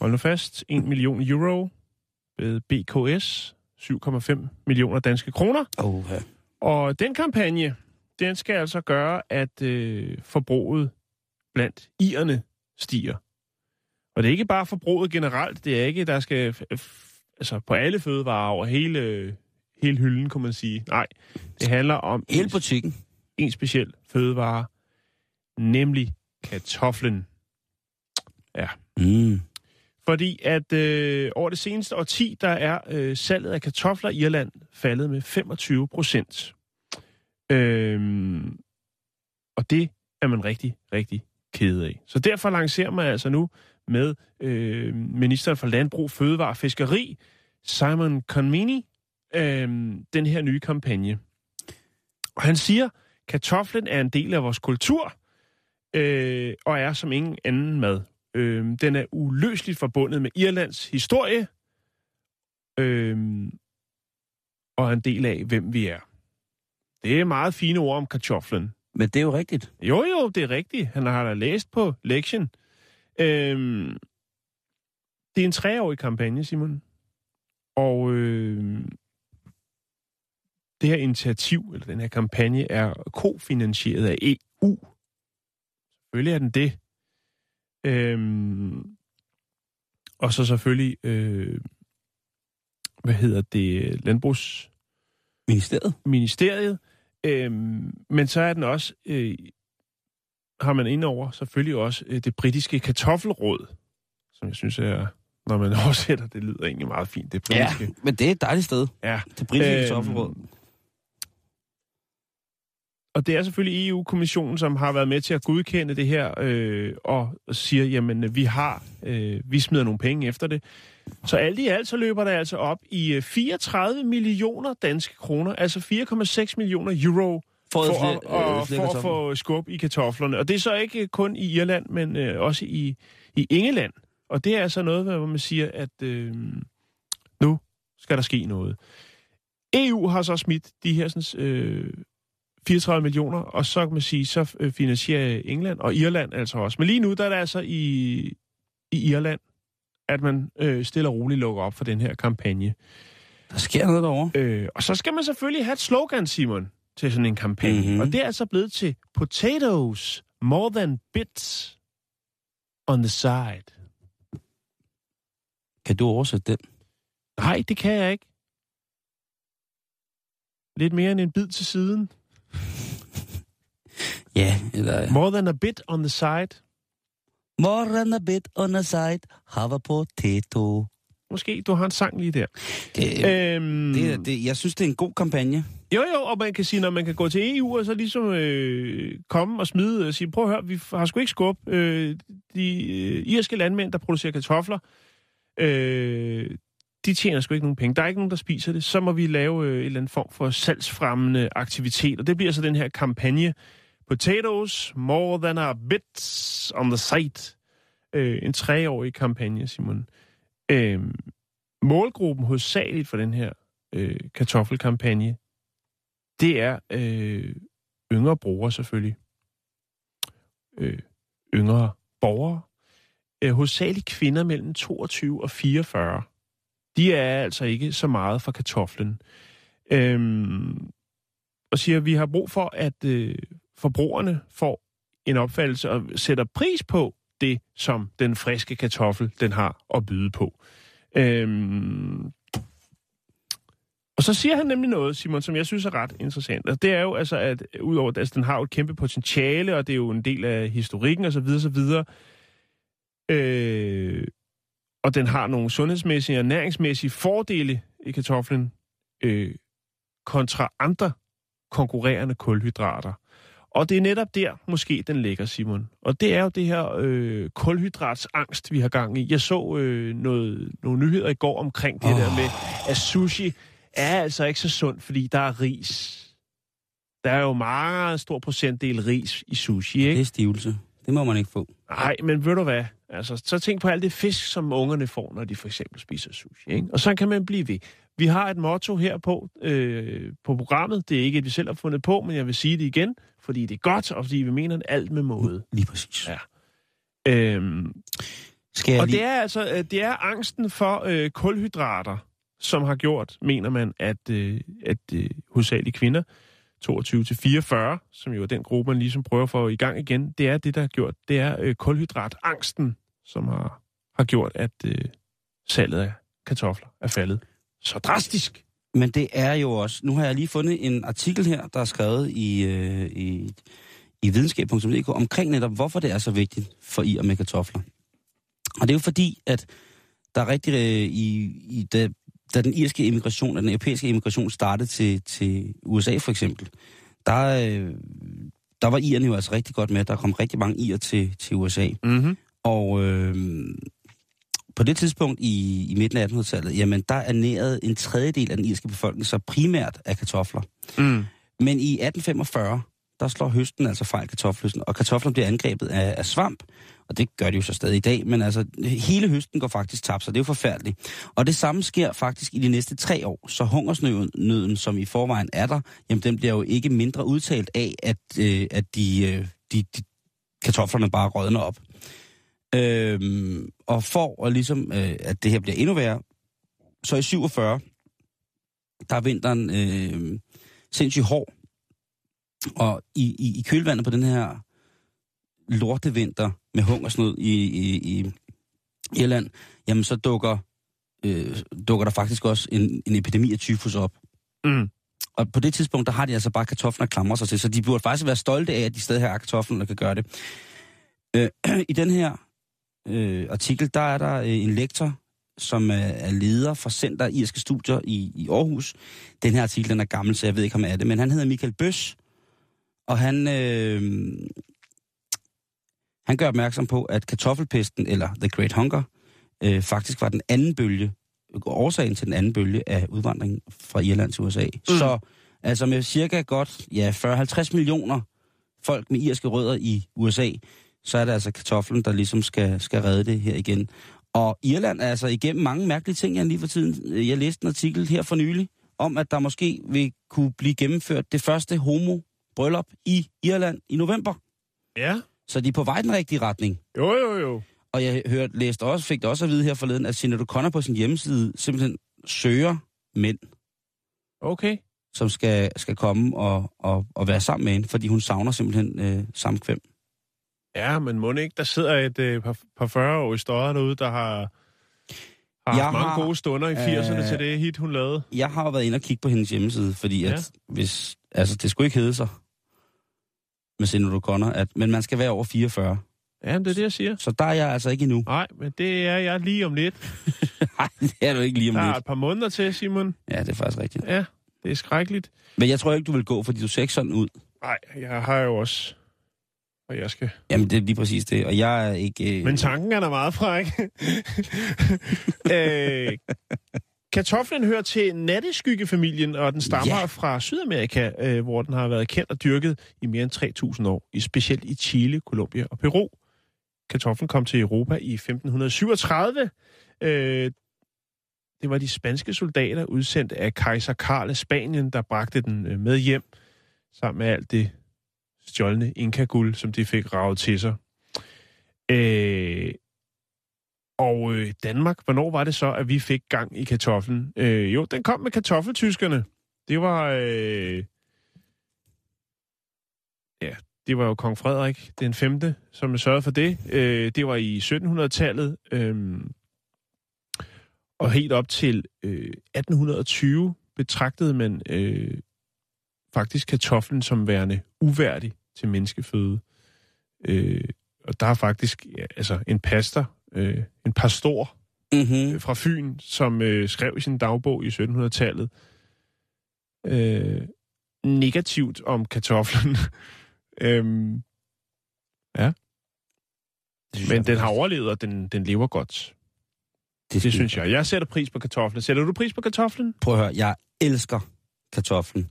hold nu fast, 1 million euro ved BKS, 7,5 millioner danske kroner. Oh, ja. Og den kampagne, den skal altså gøre, at øh, forbruget blandt irerne stiger. Og det er ikke bare forbruget generelt, det er ikke, der skal altså på alle fødevarer over hele, hele hylden, kunne man sige. Nej, det handler om Hele en, butikken. en speciel fødevare, nemlig kartoflen. Mm. Fordi at øh, over det seneste årti, der er øh, salget af kartofler i Irland faldet med 25 procent. Øhm, og det er man rigtig, rigtig ked af. Så derfor lancerer man altså nu med øh, ministeren for Landbrug, Fødevare og Fiskeri, Simon Conmini, øh, den her nye kampagne. Og han siger, kartoflen er en del af vores kultur, øh, og er som ingen anden mad. Øh, den er uløseligt forbundet med Irlands historie, øh, og er en del af, hvem vi er. Det er meget fine ord om kartoflen. Men det er jo rigtigt. Jo, jo, det er rigtigt. Han har da læst på lektien. Øhm, det er en treårig kampagne, Simon. Og øh, det her initiativ, eller den her kampagne, er kofinansieret af EU. Selvfølgelig er den det. Øhm, og så selvfølgelig, øh, hvad hedder det, Landbrugsministeriet. Ministeriet. Øhm, men så er den også, øh, har man indover selvfølgelig også øh, det britiske kartoffelråd, som jeg synes er, når man oversætter, det lyder egentlig meget fint, det Ja, britiske. men det er et dejligt sted. Ja. Det britiske Øhm, kartoffelråd. Og det er selvfølgelig EU-kommissionen, som har været med til at godkende det her, øh, og siger, jamen, øh, vi har, øh, vi smider nogle penge efter det. Så alt i alt, så løber det altså op i øh, 34 millioner danske kroner, altså 4,6 millioner euro, For, for, at, og, for at få skub i kartoflerne. Og det er så ikke kun i Irland, men øh, også i, i England. Og det er altså noget, hvor man siger, at øh, nu skal der ske noget. EU har så smidt de her sådan, øh, 34 millioner, og så kan man sige, så øh, finansierer England og Irland altså også. Men lige nu, der er det altså i, i Irland, at man øh, stille og roligt lukker op for den her kampagne. Der sker noget derovre. Øh, og så skal man selvfølgelig have et slogan, Simon, til sådan en kampagne. Mhm. Mm-hmm. Og det er altså blevet til potatoes more than bits on the side. Kan du oversætte den? Nej, det kan jeg ikke. Lidt mere end en bid til siden. Ja, eller... More than a bit on the side. More than a bit on the side, have a potato. Måske du har en sang lige der. Det, Øhm, det, er- det, jeg synes, det er en god kampagne. Jo, jo, og man kan sige, når man kan gå til EU og så ligesom øh, komme og smide og sige, prøv at høre, vi har sgu ikke skub. Øh, de øh, irske landmænd, der producerer kartofler, øh, de tjener sgu ikke nogen penge. Der er ikke nogen, der spiser det. Så må vi lave øh, en eller anden form for salgsfremmende aktivitet. Og det bliver så den her kampagne. Potatoes more than a bit on the site. Øh, en treårig kampagne, Simon. Øh, målgruppen hovedsageligt for den her øh, kartoffelkampagne, det er øh, yngre brugere selvfølgelig. Øh, yngre borgere. Øh, hovedsageligt kvinder mellem 22 og 44. De er altså ikke så meget for kartoflen. Øh, og siger, at vi har brug for, at øh, forbrugerne får en opfattelse og sætter pris på det, som den friske kartoffel, den har at byde på. Øhm, og så siger han nemlig noget, Simon, som jeg synes er ret interessant. Og det er jo altså, at udover at altså, den har jo et kæmpe potentiale, og det er jo en del af historikken osv., osv., øh, og den har nogle sundhedsmæssige og næringsmæssige fordele i kartoflen øh, kontra andre konkurrerende kulhydrater. Og det er netop der, måske den ligger, Simon. Og det er jo det her øh, kulhydratsangst, vi har gang i. Jeg så øh, noget, nogle nyheder i går omkring det oh. der med, at sushi er altså ikke så sundt, fordi der er ris. Der er jo meget stor procentdel ris i sushi, ikke? Det er stivelse. Det må man ikke få. Nej, men ved du hvad? Altså, så tænk på alt det fisk, som ungerne får, når de for eksempel spiser sushi. Ikke? Og så kan man blive ved. Vi har et motto her på, øh, på programmet. Det er ikke et, vi selv har fundet på, men jeg vil sige det igen, fordi det er godt, og fordi vi mener det alt med måde. Lige præcis. Ja. Øhm, Skal jeg og lige... det er altså øh, det er angsten for øh, kulhydrater, som har gjort, mener man, at, øh, at øh, hovedsageligt kvinder, 22-44, som jo er den gruppe, man ligesom prøver for i gang igen, det er det, der har gjort, det er øh, kulhydratangsten, som har, har gjort, at øh, salget af kartofler er faldet så drastisk. Men det er jo også... Nu har jeg lige fundet en artikel her, der er skrevet i, øh, i, i videnskab.dk omkring netop, hvorfor det er så vigtigt for I og med kartofler. Og det er jo fordi, at der er rigtig... Øh, i, i, da, da den irske immigration, den europæiske immigration startede til, til USA for eksempel, der, øh, der var irerne jo altså rigtig godt med. Der kom rigtig mange ir til, til USA. Mm-hmm. Og øh, på det tidspunkt i, i midten af 1800-tallet, jamen der ernærede en tredjedel af den irske befolkning sig primært af kartofler. Mm. Men i 1845, der slår høsten altså fejl kartoffelhøsten, og kartoflen bliver angrebet af, af svamp, og det gør de jo så stadig i dag, men altså hele høsten går faktisk tabt, så det er jo forfærdeligt. Og det samme sker faktisk i de næste tre år, så hungersnøden, som i forvejen er der, jamen den bliver jo ikke mindre udtalt af, at, øh, at de, øh, de, de kartoflerne bare rådner op. Øhm, og for at, ligesom, øh, at det her bliver endnu værre, så i 47, der er vinteren øh, sindssygt hård. Og i, i, i kølvandet på den her lortevinter med hungersnød i, i, i Irland, jamen så dukker, øh, dukker der faktisk også en, en epidemi af tyfus op. Mm. Og på det tidspunkt, der har de altså bare kartofler at klamre sig til, så de burde faktisk være stolte af, at de stadig har kartoflen, der kan gøre det. Øh, I den her øh, artikel, der er der øh, en lektor, som er, er leder for Center Irske Studier i, i Aarhus. Den her artikel, den er gammel, så jeg ved ikke, om er det, men han hedder Michael Bøs, og han, øh, han gør opmærksom på, at kartoffelpesten, eller The Great Hunger, øh, faktisk var den anden bølge, årsagen til den anden bølge af udvandring fra Irland til USA. Mm. Så altså med cirka godt ja, 40-50 millioner folk med irske rødder i USA, så er det altså kartoflen, der ligesom skal, skal redde det her igen. Og Irland er altså igennem mange mærkelige ting, jeg lige for tiden. Jeg læste en artikel her for nylig, om at der måske vil kunne blive gennemført det første homo-bryllup i Irland i november. Ja. Så de er på vej den rigtige retning. Jo, jo, jo. Og jeg hørte, læste også, fik det også at vide her forleden, at Sinead O'Connor på sin hjemmeside simpelthen søger mænd, Okay. som skal, skal komme og, og, og være sammen med hende, fordi hun savner simpelthen øh, samkvem. Ja, men må ikke, der sidder et øh, par, par 40 år i støder derude, der har, har Jeg mange har, gode stunder i 80'erne øh, til det hit, hun lavede. Jeg har jo været inde og kigge på hendes hjemmeside, fordi Ja. at hvis, altså det skulle ikke hedde sig med Sinead O'Connor, at, men man skal være over 44. Ja, det er det, jeg siger. Så der er jeg altså ikke endnu. Nej, men det er jeg lige om lidt. Nej, det er du ikke lige om Der er lidt. et par måneder til, Simon. Ja, det er faktisk rigtigt. Ja, det er skrækkeligt. Men jeg tror ikke, du vil gå, fordi du ser ikke sådan ud. Nej, jeg har jo også... Og jeg skal... Jamen, det er lige præcis det. Og jeg er ikke... Øh... Men tanken er da meget fræk. øh, kartoflen hører til natteskyggefamilien, og den stammer Ja. fra Sydamerika, øh, hvor den har været kendt og dyrket i mere end 3.000 år, i specielt i Chile, Colombia og Peru. Kartoflen kom til Europa i 1537. Øh, det var de spanske soldater, udsendt af kejser Karl af Spanien, der bragte den øh, med hjem, sammen med alt det stjålne inkaguld, som de fik ravet til sig. Øh, og øh, Danmark, hvornår var det så, at vi fik gang i kartoflen? Øh, jo, den kom med kartoffeltyskerne. Det var... Øh, ja, det var jo kong Frederik den 5., som sørgede for det. Øh, det var i 1700-tallet. Øh, og helt op til øh, 1820 betragtede man øh, faktisk kartoflen som værende uværdig til menneskeføde. Øh, og der er faktisk ja, altså en pastor, øh, en pastor Mm-hmm. øh, fra Fyn, som øh, skrev i sin dagbog i 1700-tallet øh, negativt om kartoflen. øhm, men den har overlevet, og den, den lever godt. det, Det synes jeg. Jeg sætter pris på kartoflen. Sætter du pris på kartoflen? Prøv at høre, jeg elsker kartoflen.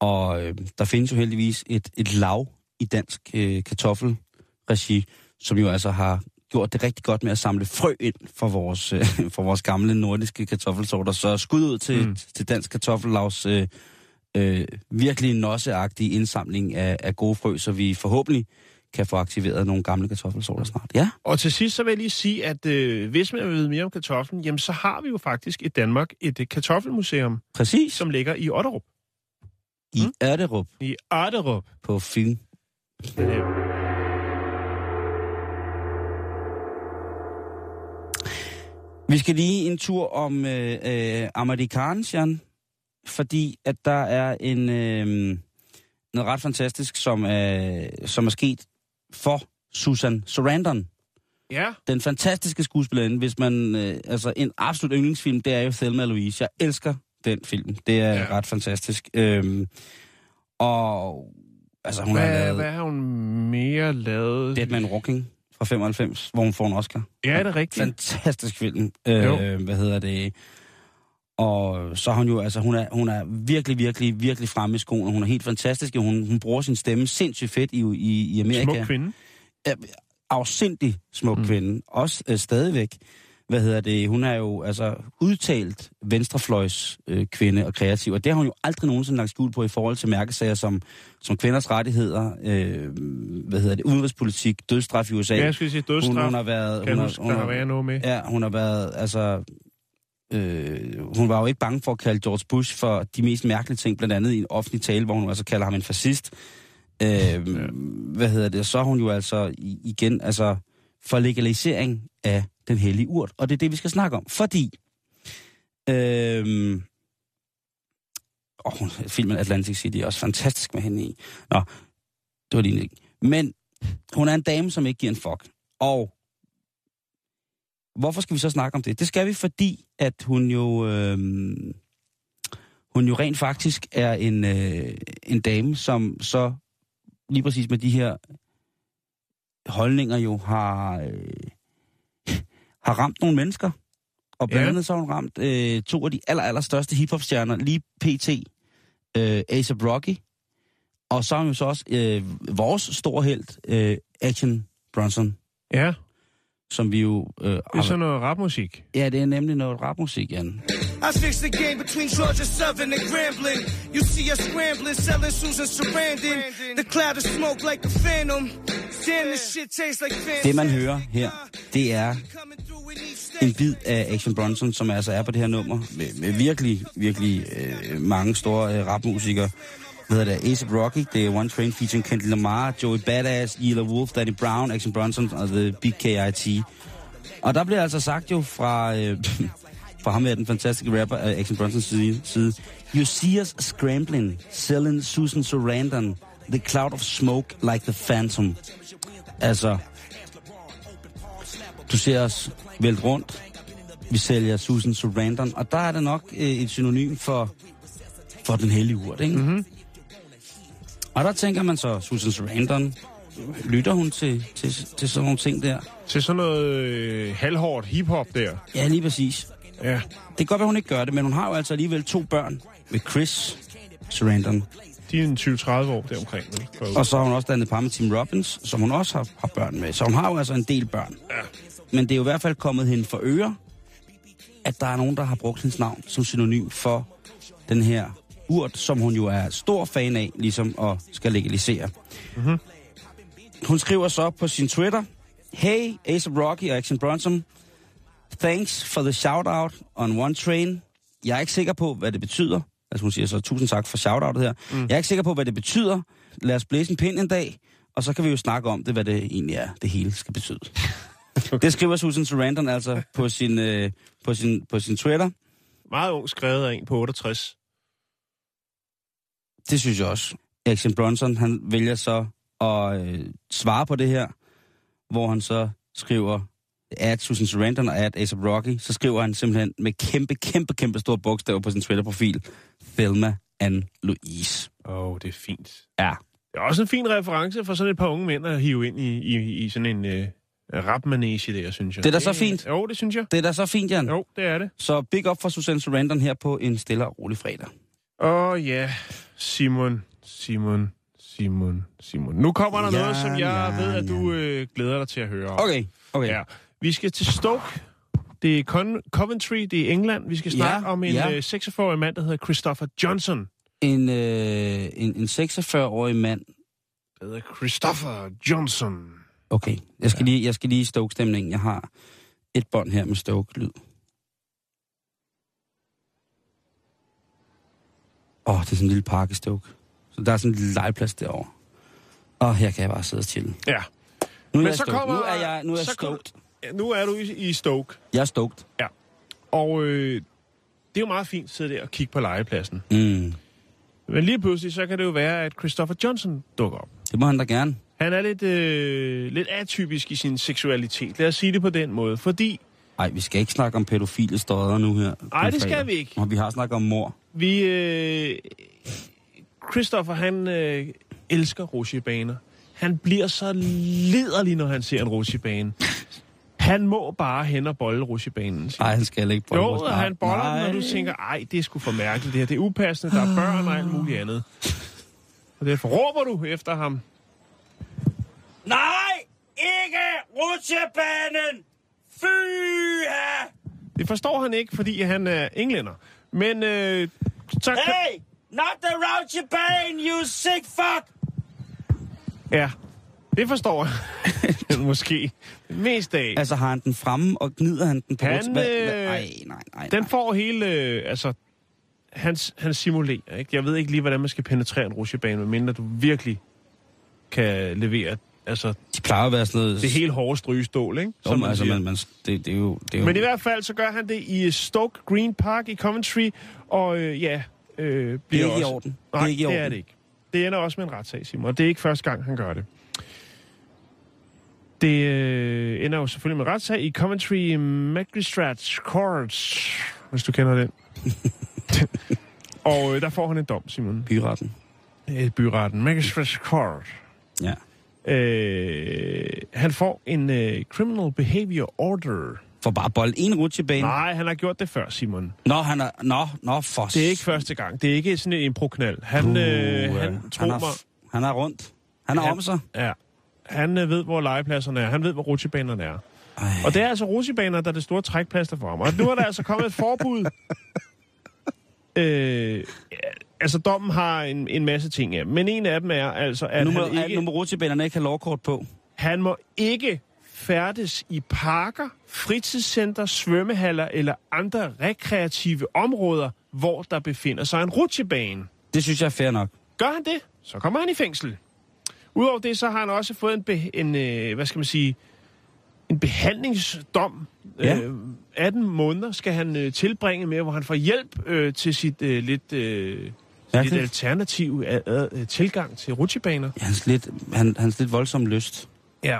Og øh, der findes jo heldigvis et, et lav i dansk øh, kartoffelregi, som jo altså har gjort det rigtig godt med at samle frø ind for vores, øh, for vores gamle nordiske kartoffelsorter. Så skud ud til, Mm. mm. til dansk kartoffellavs øh, øh, virkelig nosseagtige indsamling af, af gode frø, så vi forhåbentlig kan få aktiveret nogle gamle kartoffelsorter snart. Ja, Og til sidst så vil jeg lige sige, at øh, hvis man vil vide mere om kartoflen, jamen så har vi jo faktisk i Danmark et øh, kartoffelmuseum, præcis. som ligger i Otterup. I Mm. Ørderup I Otterup. på Fyn. Øh, Vi skal lige en tur om øh, øh, Amerikansian, fordi at der er en øh, noget ret fantastisk, som er, som er sket for Susan Sarandon. ja, Den fantastiske skuespillerinde, hvis man... Øh, altså, en absolut yndlingsfilm, det er jo Thelma Louise. Jeg elsker den film. Det er Ja. ja. ret fantastisk. Øhm, og... Altså, hun har hvad, lavet hvad har hun mere lavet? Dead Man Walking fra 95, hvor hun får en Oscar. Ja, er det rigtigt? Fantastisk film. Jo. Øh, hvad hedder det? Og så har hun jo, altså hun er, hun er virkelig, virkelig, virkelig fremme i skoen. Hun er helt fantastisk. Hun, hun bruger sin stemme sindssygt fedt i, i, i Amerika. Smuk kvinde. Afsindig smuk mm. kvinde. Også øh, stadigvæk. Hvad hedder det? Hun er jo altså udtalt venstrefløjs øh, kvinde og kreativ, og det har hun jo aldrig nogensinde lagt skjul på i forhold til mærkesager som, som kvinders rettigheder, øh, hvad hedder det, udenrigspolitik, dødsstraf i USA. Ja, jeg skulle sige dødsstraf. hun, hun har været... kan hun huske, hun der har, været noget med. Ja, hun har været, altså... Øh, hun var jo ikke bange for at kalde George Bush for de mest mærkelige ting, blandt andet i en offentlig tale, hvor hun altså kalder ham en fascist. Øh, ja. Hvad hedder det? Så er hun jo altså igen, altså for legalisering af den hellige urt. Og det er det, vi skal snakke om. Fordi... Øh, oh, filmen Atlantic City er også fantastisk med hende i. Nå, det var lige ikke. Men hun er en dame, som ikke giver en fuck. Og hvorfor skal vi så snakke om det? Det skal vi, fordi at hun jo, øh, hun jo rent faktisk er en, øh, en dame, som så lige præcis med de her holdninger jo har, øh, har ramt nogle mennesker. Og blandt Ja. andet så har hun ramt øh, to af de aller, aller største hiphop-stjerner, lige pt. Øh, A$AP Rocky. Og så har hun så også øh, vores store held, øh, Action Bronson, Ja, som vi jo... Øh, det er sådan noget rapmusik. Ja, det er nemlig noget rapmusik, Jan. I fix the game between Georgia Southern and Grambling. You see us scrambling, selling Susan Sarandon. The cloud of smoke like a phantom. Damn, this shit tastes like fancy. Det, man hører her, det er en bid af Action Bronson, som altså er på det her nummer, med, med virkelig, virkelig øh, mange store øh, rapmusikere. Hvad hedder det? A$AP Rocky, det er One Train featuring Kendrick Lamar, Joey Badass, Yela Wolf, Danny Brown, Action Bronson og The Big K.I.T. Og der bliver altså sagt jo fra, øh, fra ham her, den fantastiske rapper af Action Bronsons side, You see us scrambling, selling Susan Sarandon, the cloud of smoke like the phantom. Altså, du ser os vælte rundt. Vi sælger Susan Sarandon, og der er det nok øh, et synonym for, for den hellige urt, ikke? Mm-hmm. Og der tænker man så, Susan Sarandon, lytter hun til, til, til sådan nogle ting der? Til sådan noget øh, halvhårdt hiphop der. Ja, lige præcis. Ja. Det kan godt være, hun ikke gør det, men hun har jo altså alligevel to børn med Chris Sarandon. De er en 20-30 år deromkring. vel? Og så har hun også dannet par med Tim Robbins, som hun også har, har børn med. Så hun har jo altså en del børn. Ja. Men det er jo i hvert fald kommet hende for øre, at der er nogen, der har brugt hendes navn som synonym for den her urt, som hun jo er stor fan af, ligesom at skal legalisere. Mm-hmm. Hun skriver så på sin Twitter, Hey, Ace of Rocky og Action Bronson, thanks for the shout-out on one train. Jeg er ikke sikker på, hvad det betyder. Altså hun siger så, tusind tak for shout-outet her. Mm. Jeg er ikke sikker på, hvad det betyder. Lad os blæse en pind en dag, og så kan vi jo snakke om det, hvad det egentlig er, det hele skal betyde. det skriver Susan Sarandon altså på sin, øh, på sin, på sin Twitter. Meget ung skrevet af en på 68. Det synes jeg også. Action Bronson, han vælger så at øh, svare på det her, hvor han så skriver at Susan Sarandon og at of Rocky, så skriver han simpelthen med kæmpe, kæmpe, kæmpe store bogstaver på sin Twitter-profil, Thelma and Louise. Åh, oh, det er fint. Ja. Det er også en fin reference for sådan et par unge mænd at hive ind i, i, i sådan en øh, rapmanege der, synes jeg. Det er da så fint. Jo, det synes jeg. Det er da så fint, Jan. Jo, det er det. Så big up for Susan Sarandon her på en stille og rolig fredag. Åh oh, ja, Simon, Simon, Simon, Simon. Nu kommer der Ja, noget, som jeg ja, ved, at ja. du øh, glæder dig til at høre om. Okay, okay. Ja. Vi skal til Stoke. Det er Con- Coventry, det er England. Vi skal snakke Ja, om en ja. øh, 46-årig mand, der hedder Christopher Johnson. En, øh, en, en 46-årig mand. Der hedder Christopher Johnson. Okay, jeg skal, lige, jeg skal lige i Stoke-stemningen. Jeg har et bånd her med Stoke-lyd. Åh, oh, det er sådan en lille park i Stoke. Så der er sådan en lille legeplads derovre. Og her kan jeg bare sidde og chille. Ja. Nu er Men jeg så stoked. kommer- Nu er jeg, nu er jeg så stoked. Nu er du i, i Stoke. Jeg er stoked. Ja. Og øh, det er jo meget fint at sidde der og kigge på legepladsen. Mm. Men lige pludselig, så kan det jo være, at Christopher Johnson dukker op. Det må han da gerne. Han er lidt, øh, lidt atypisk i sin seksualitet. Lad os sige det på den måde. Fordi Ej, vi skal ikke snakke om pædofile støder nu her. på Ej, det skal vi ikke. Og vi har snakket om mor. vi... Øh, Christopher, han øh, elsker rutsjebaner. Han bliver så liderlig, når han ser en rutsjebane. Han må bare hen og bolle rutsjebanen. siger Nej, han skal ikke Jo, vores- og han boller Nej. og du tænker, ej, det er sgu for mærkeligt det her. Det er upassende, der er børn og alt muligt andet. Og derfor råber du efter ham. Nej, ikke rutsjebanen! Fy ha! Det forstår han ikke, fordi han er englænder. Men øh, så kan... Hey, not the rutsjebane, you sick fuck! Ja, det forstår han. Måske. Mest af. Altså har han den fremme, og gnider han den på Han, hvad- hvad- øh, Ej, nej, nej. Den nej. får hele... Øh, altså, han, han simulerer, ikke? Jeg ved ikke lige, hvordan man skal penetrere en rutsjebane, medmindre du virkelig kan levere altså, De plejer at være sådan noget... det helt hårde strygestål, ikke? Jo, men altså, man, man, det, det, er jo... Det er jo Men i hvert fald, så gør han det i Stoke Green Park i Coventry, og øh, ja... Øh, det bliver er ikke i også... orden. Det Nej, er ikke i det orden. er det ikke. Det ender også med en retssag, Simon, og det er ikke første gang, han gør det. Det øh, ender jo selvfølgelig med retssag i Coventry Magistrates Court, hvis du kender den. og øh, der får han en dom, Simon. Byretten. Øh, byretten. Magistrates Court. Ja. Øh, han får en øh, Criminal Behavior Order. For bare bold en rutsjebane. Nej, han har gjort det før, Simon. Nå, han er... Nå, nå, for... Det er ikke første gang. Det er ikke sådan en improknald. Han, øh, Uh, han, tror han, er, mig... han er rundt. Han er Han- om sig. Ja. Han øh, ved, hvor legepladserne er. Han ved, hvor rutsjebanerne er. Ej. Og det er altså rutsjebaner, der er det store trækplaster for ham. Og nu er der altså kommet et forbud. øh, altså, dommen har en, en masse ting, ja. Men en af dem er altså, at Nu må, han, ikke... ikke, nu må rutsjebanerne ikke have lovkort på. han må ikke færdes i parker, fritidscenter, svømmehaller eller andre rekreative områder, hvor der befinder sig en rutsjebane. Det synes jeg er fair nok. Gør han det, så kommer han i fængsel. Udover det, så har han også fået en, be, en øh, hvad skal man sige, en behandlingsdom. Ja. Øh, 18 måneder skal han øh, tilbringe med, hvor han får hjælp øh, til sit øh, lidt, øh, lidt Mærkeligt. alternativ øh, øh, tilgang til rutsjebaner. Hans lidt, han, hans lidt voldsom lyst. Ja.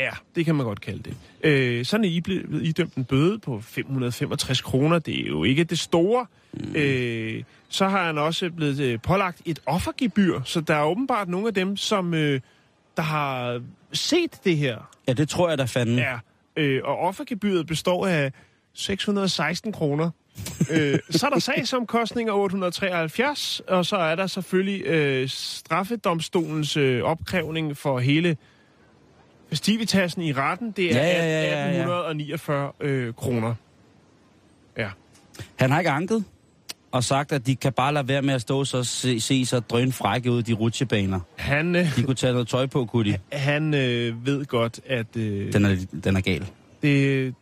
Ja, det kan man godt kalde det. Øh, sådan er I blevet idømt en bøde på 565 kroner. Det er jo ikke det store. Mm. Øh, så har han også blevet øh, pålagt et offergebyr, så der er åbenbart nogle af dem, som øh, der har set det her. Ja, det tror jeg da fanden. Ja. Øh, og offergebyret består af 616 kroner. øh, så er der sagsomkostninger 873, og så er der selvfølgelig øh, straffedomstolens øh, opkrævning for hele festivitassen i retten. Det er Ja, ja, ja, ja, ja. 1849 øh, kroner. Ja. Han har ikke anket og sagt, at de kan bare lade være med at stå så se, se så drøn frække ud i de rutsjebaner. Han, øh, De kunne tage noget tøj på, kunne de. han øh, ved godt, at øh, Den er, den er gal. det,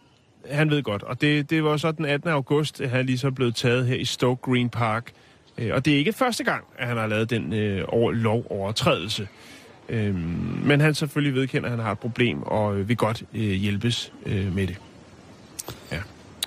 han ved godt. Og det, det var så den 18. august, at han lige så blev taget her i Stoke Green Park. Øh, og det er ikke første gang, at han har lavet den øh, over, lovovertrædelse. Øh, men han selvfølgelig vedkender, at han har et problem, og øh, vil godt øh, hjælpes øh, med det. Ja, men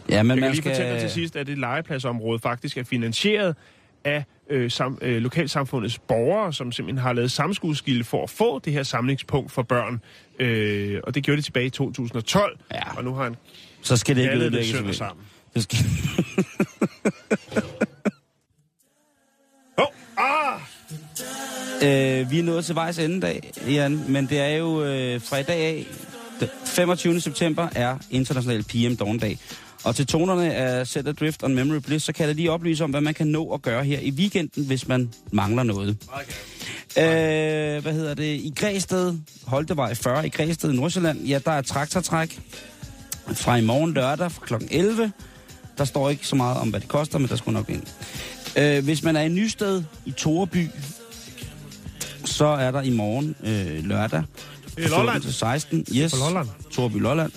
Jeg kan man lige skal... fortælle til sidst, at det legepladsområde faktisk er finansieret af øh, sam, øh, lokalsamfundets borgere, som simpelthen har lavet samskudskilde for at få det her samlingspunkt for børn. Øh, og det gjorde de tilbage i 2012, Ja. og nu har han Så skal det ikke ødelægges. sammen. Det skal... øh, vi er nået til vejs ende dag, Jan, men det er jo øh, fra i dag af, 25. september er International PM Dawn Dag. Og til tonerne af Set Adrift on Memory Bliss, så kan jeg lige oplyse om, hvad man kan nå at gøre her i weekenden, hvis man mangler noget. Okay. Øh, hvad hedder det? I Græsted, Holtevej 40 i Græsted i Nordsjælland, ja, der er traktortræk fra i morgen lørdag fra kl. 11. Der står ikke så meget om, hvad det koster, men der skulle nok ind. Øh, hvis man er i Nysted i Toreby, så er der i morgen øh, lørdag. Er Lolland. Til 16. Yes. På Lolland. Torby Lolland.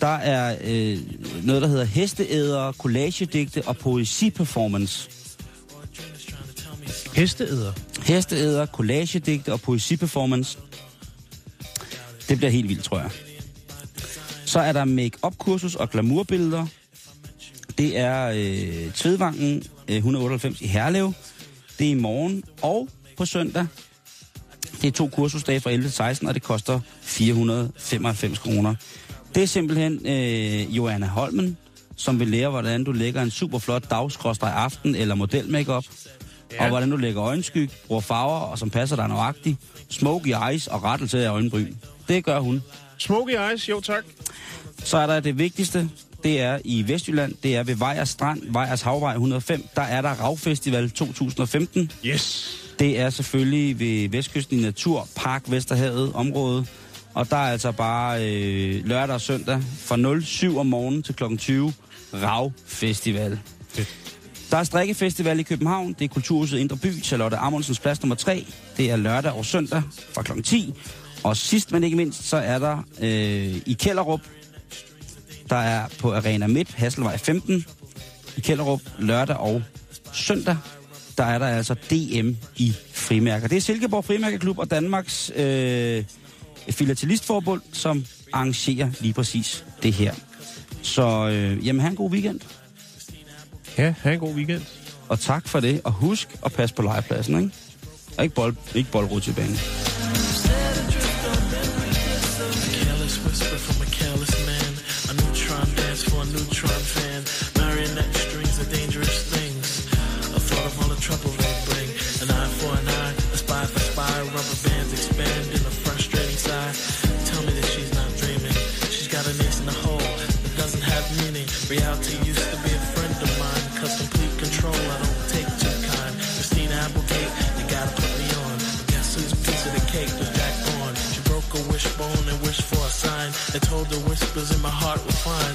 Der er øh, noget, der hedder hesteæder, collagedigte og poesiperformance. Hesteæder. Hesteæder, collagedigte og poesiperformance. Det bliver helt vildt, tror jeg. Så er der make-up-kursus og glamourbilleder. Det er øh, Tvedvangen øh, 198 i Herlev. Det er i morgen og på søndag. Det er to kursusdage fra 11 til 16, og det koster 495 kroner. Det er simpelthen øh, Joanna Holmen, som vil lære, hvordan du lægger en super flot dagskrådstræk aften eller modelmakeup. Ja. Og hvordan du lægger øjenskyg, bruger farver, og som passer dig nøjagtigt. Smoky eyes og rettelse af øjenbryn. Det gør hun. Smoky Eyes, jo tak. Så er der det vigtigste, det er i Vestjylland, det er ved Vejers Strand, Vejers Havvej 105. Der er der Ravfestival 2015. Yes. Det er selvfølgelig ved Vestkysten i Naturpark Vesterhavet område. Og der er altså bare øh, lørdag og søndag fra 07 om morgenen til kl. 20 Rav Festival. Der er strikkefestival i København. Det er Kulturhuset Indre By, Charlotte Amundsens plads nummer 3. Det er lørdag og søndag fra kl. 10. Og sidst men ikke mindst, så er der øh, i Kælderup, der er på Arena Midt, Hasselvej 15, i Kælderup lørdag og søndag. Der er der altså DM i frimærker. Det er Silkeborg Frimærkeklub og Danmarks øh, Filatelistforbund, som arrangerer lige præcis det her. Så øh, jamen, have en god weekend. Ja, have en god weekend. Og tak for det. Og husk at passe på legepladsen, ikke? Og ikke, bold, ikke boldrutsjebanen. Rubber bands expand in a frustrating sigh. Tell me that she's not dreaming. She's got an ace in the hole that doesn't have meaning. Reality used to be a friend of mine. Cause complete control, I don't take too kind. Christina Applegate, you gotta put me on. Guess whose piece of the cake was Jack on? She broke a wishbone and wished for a sign. They told the whispers in my heart were fine.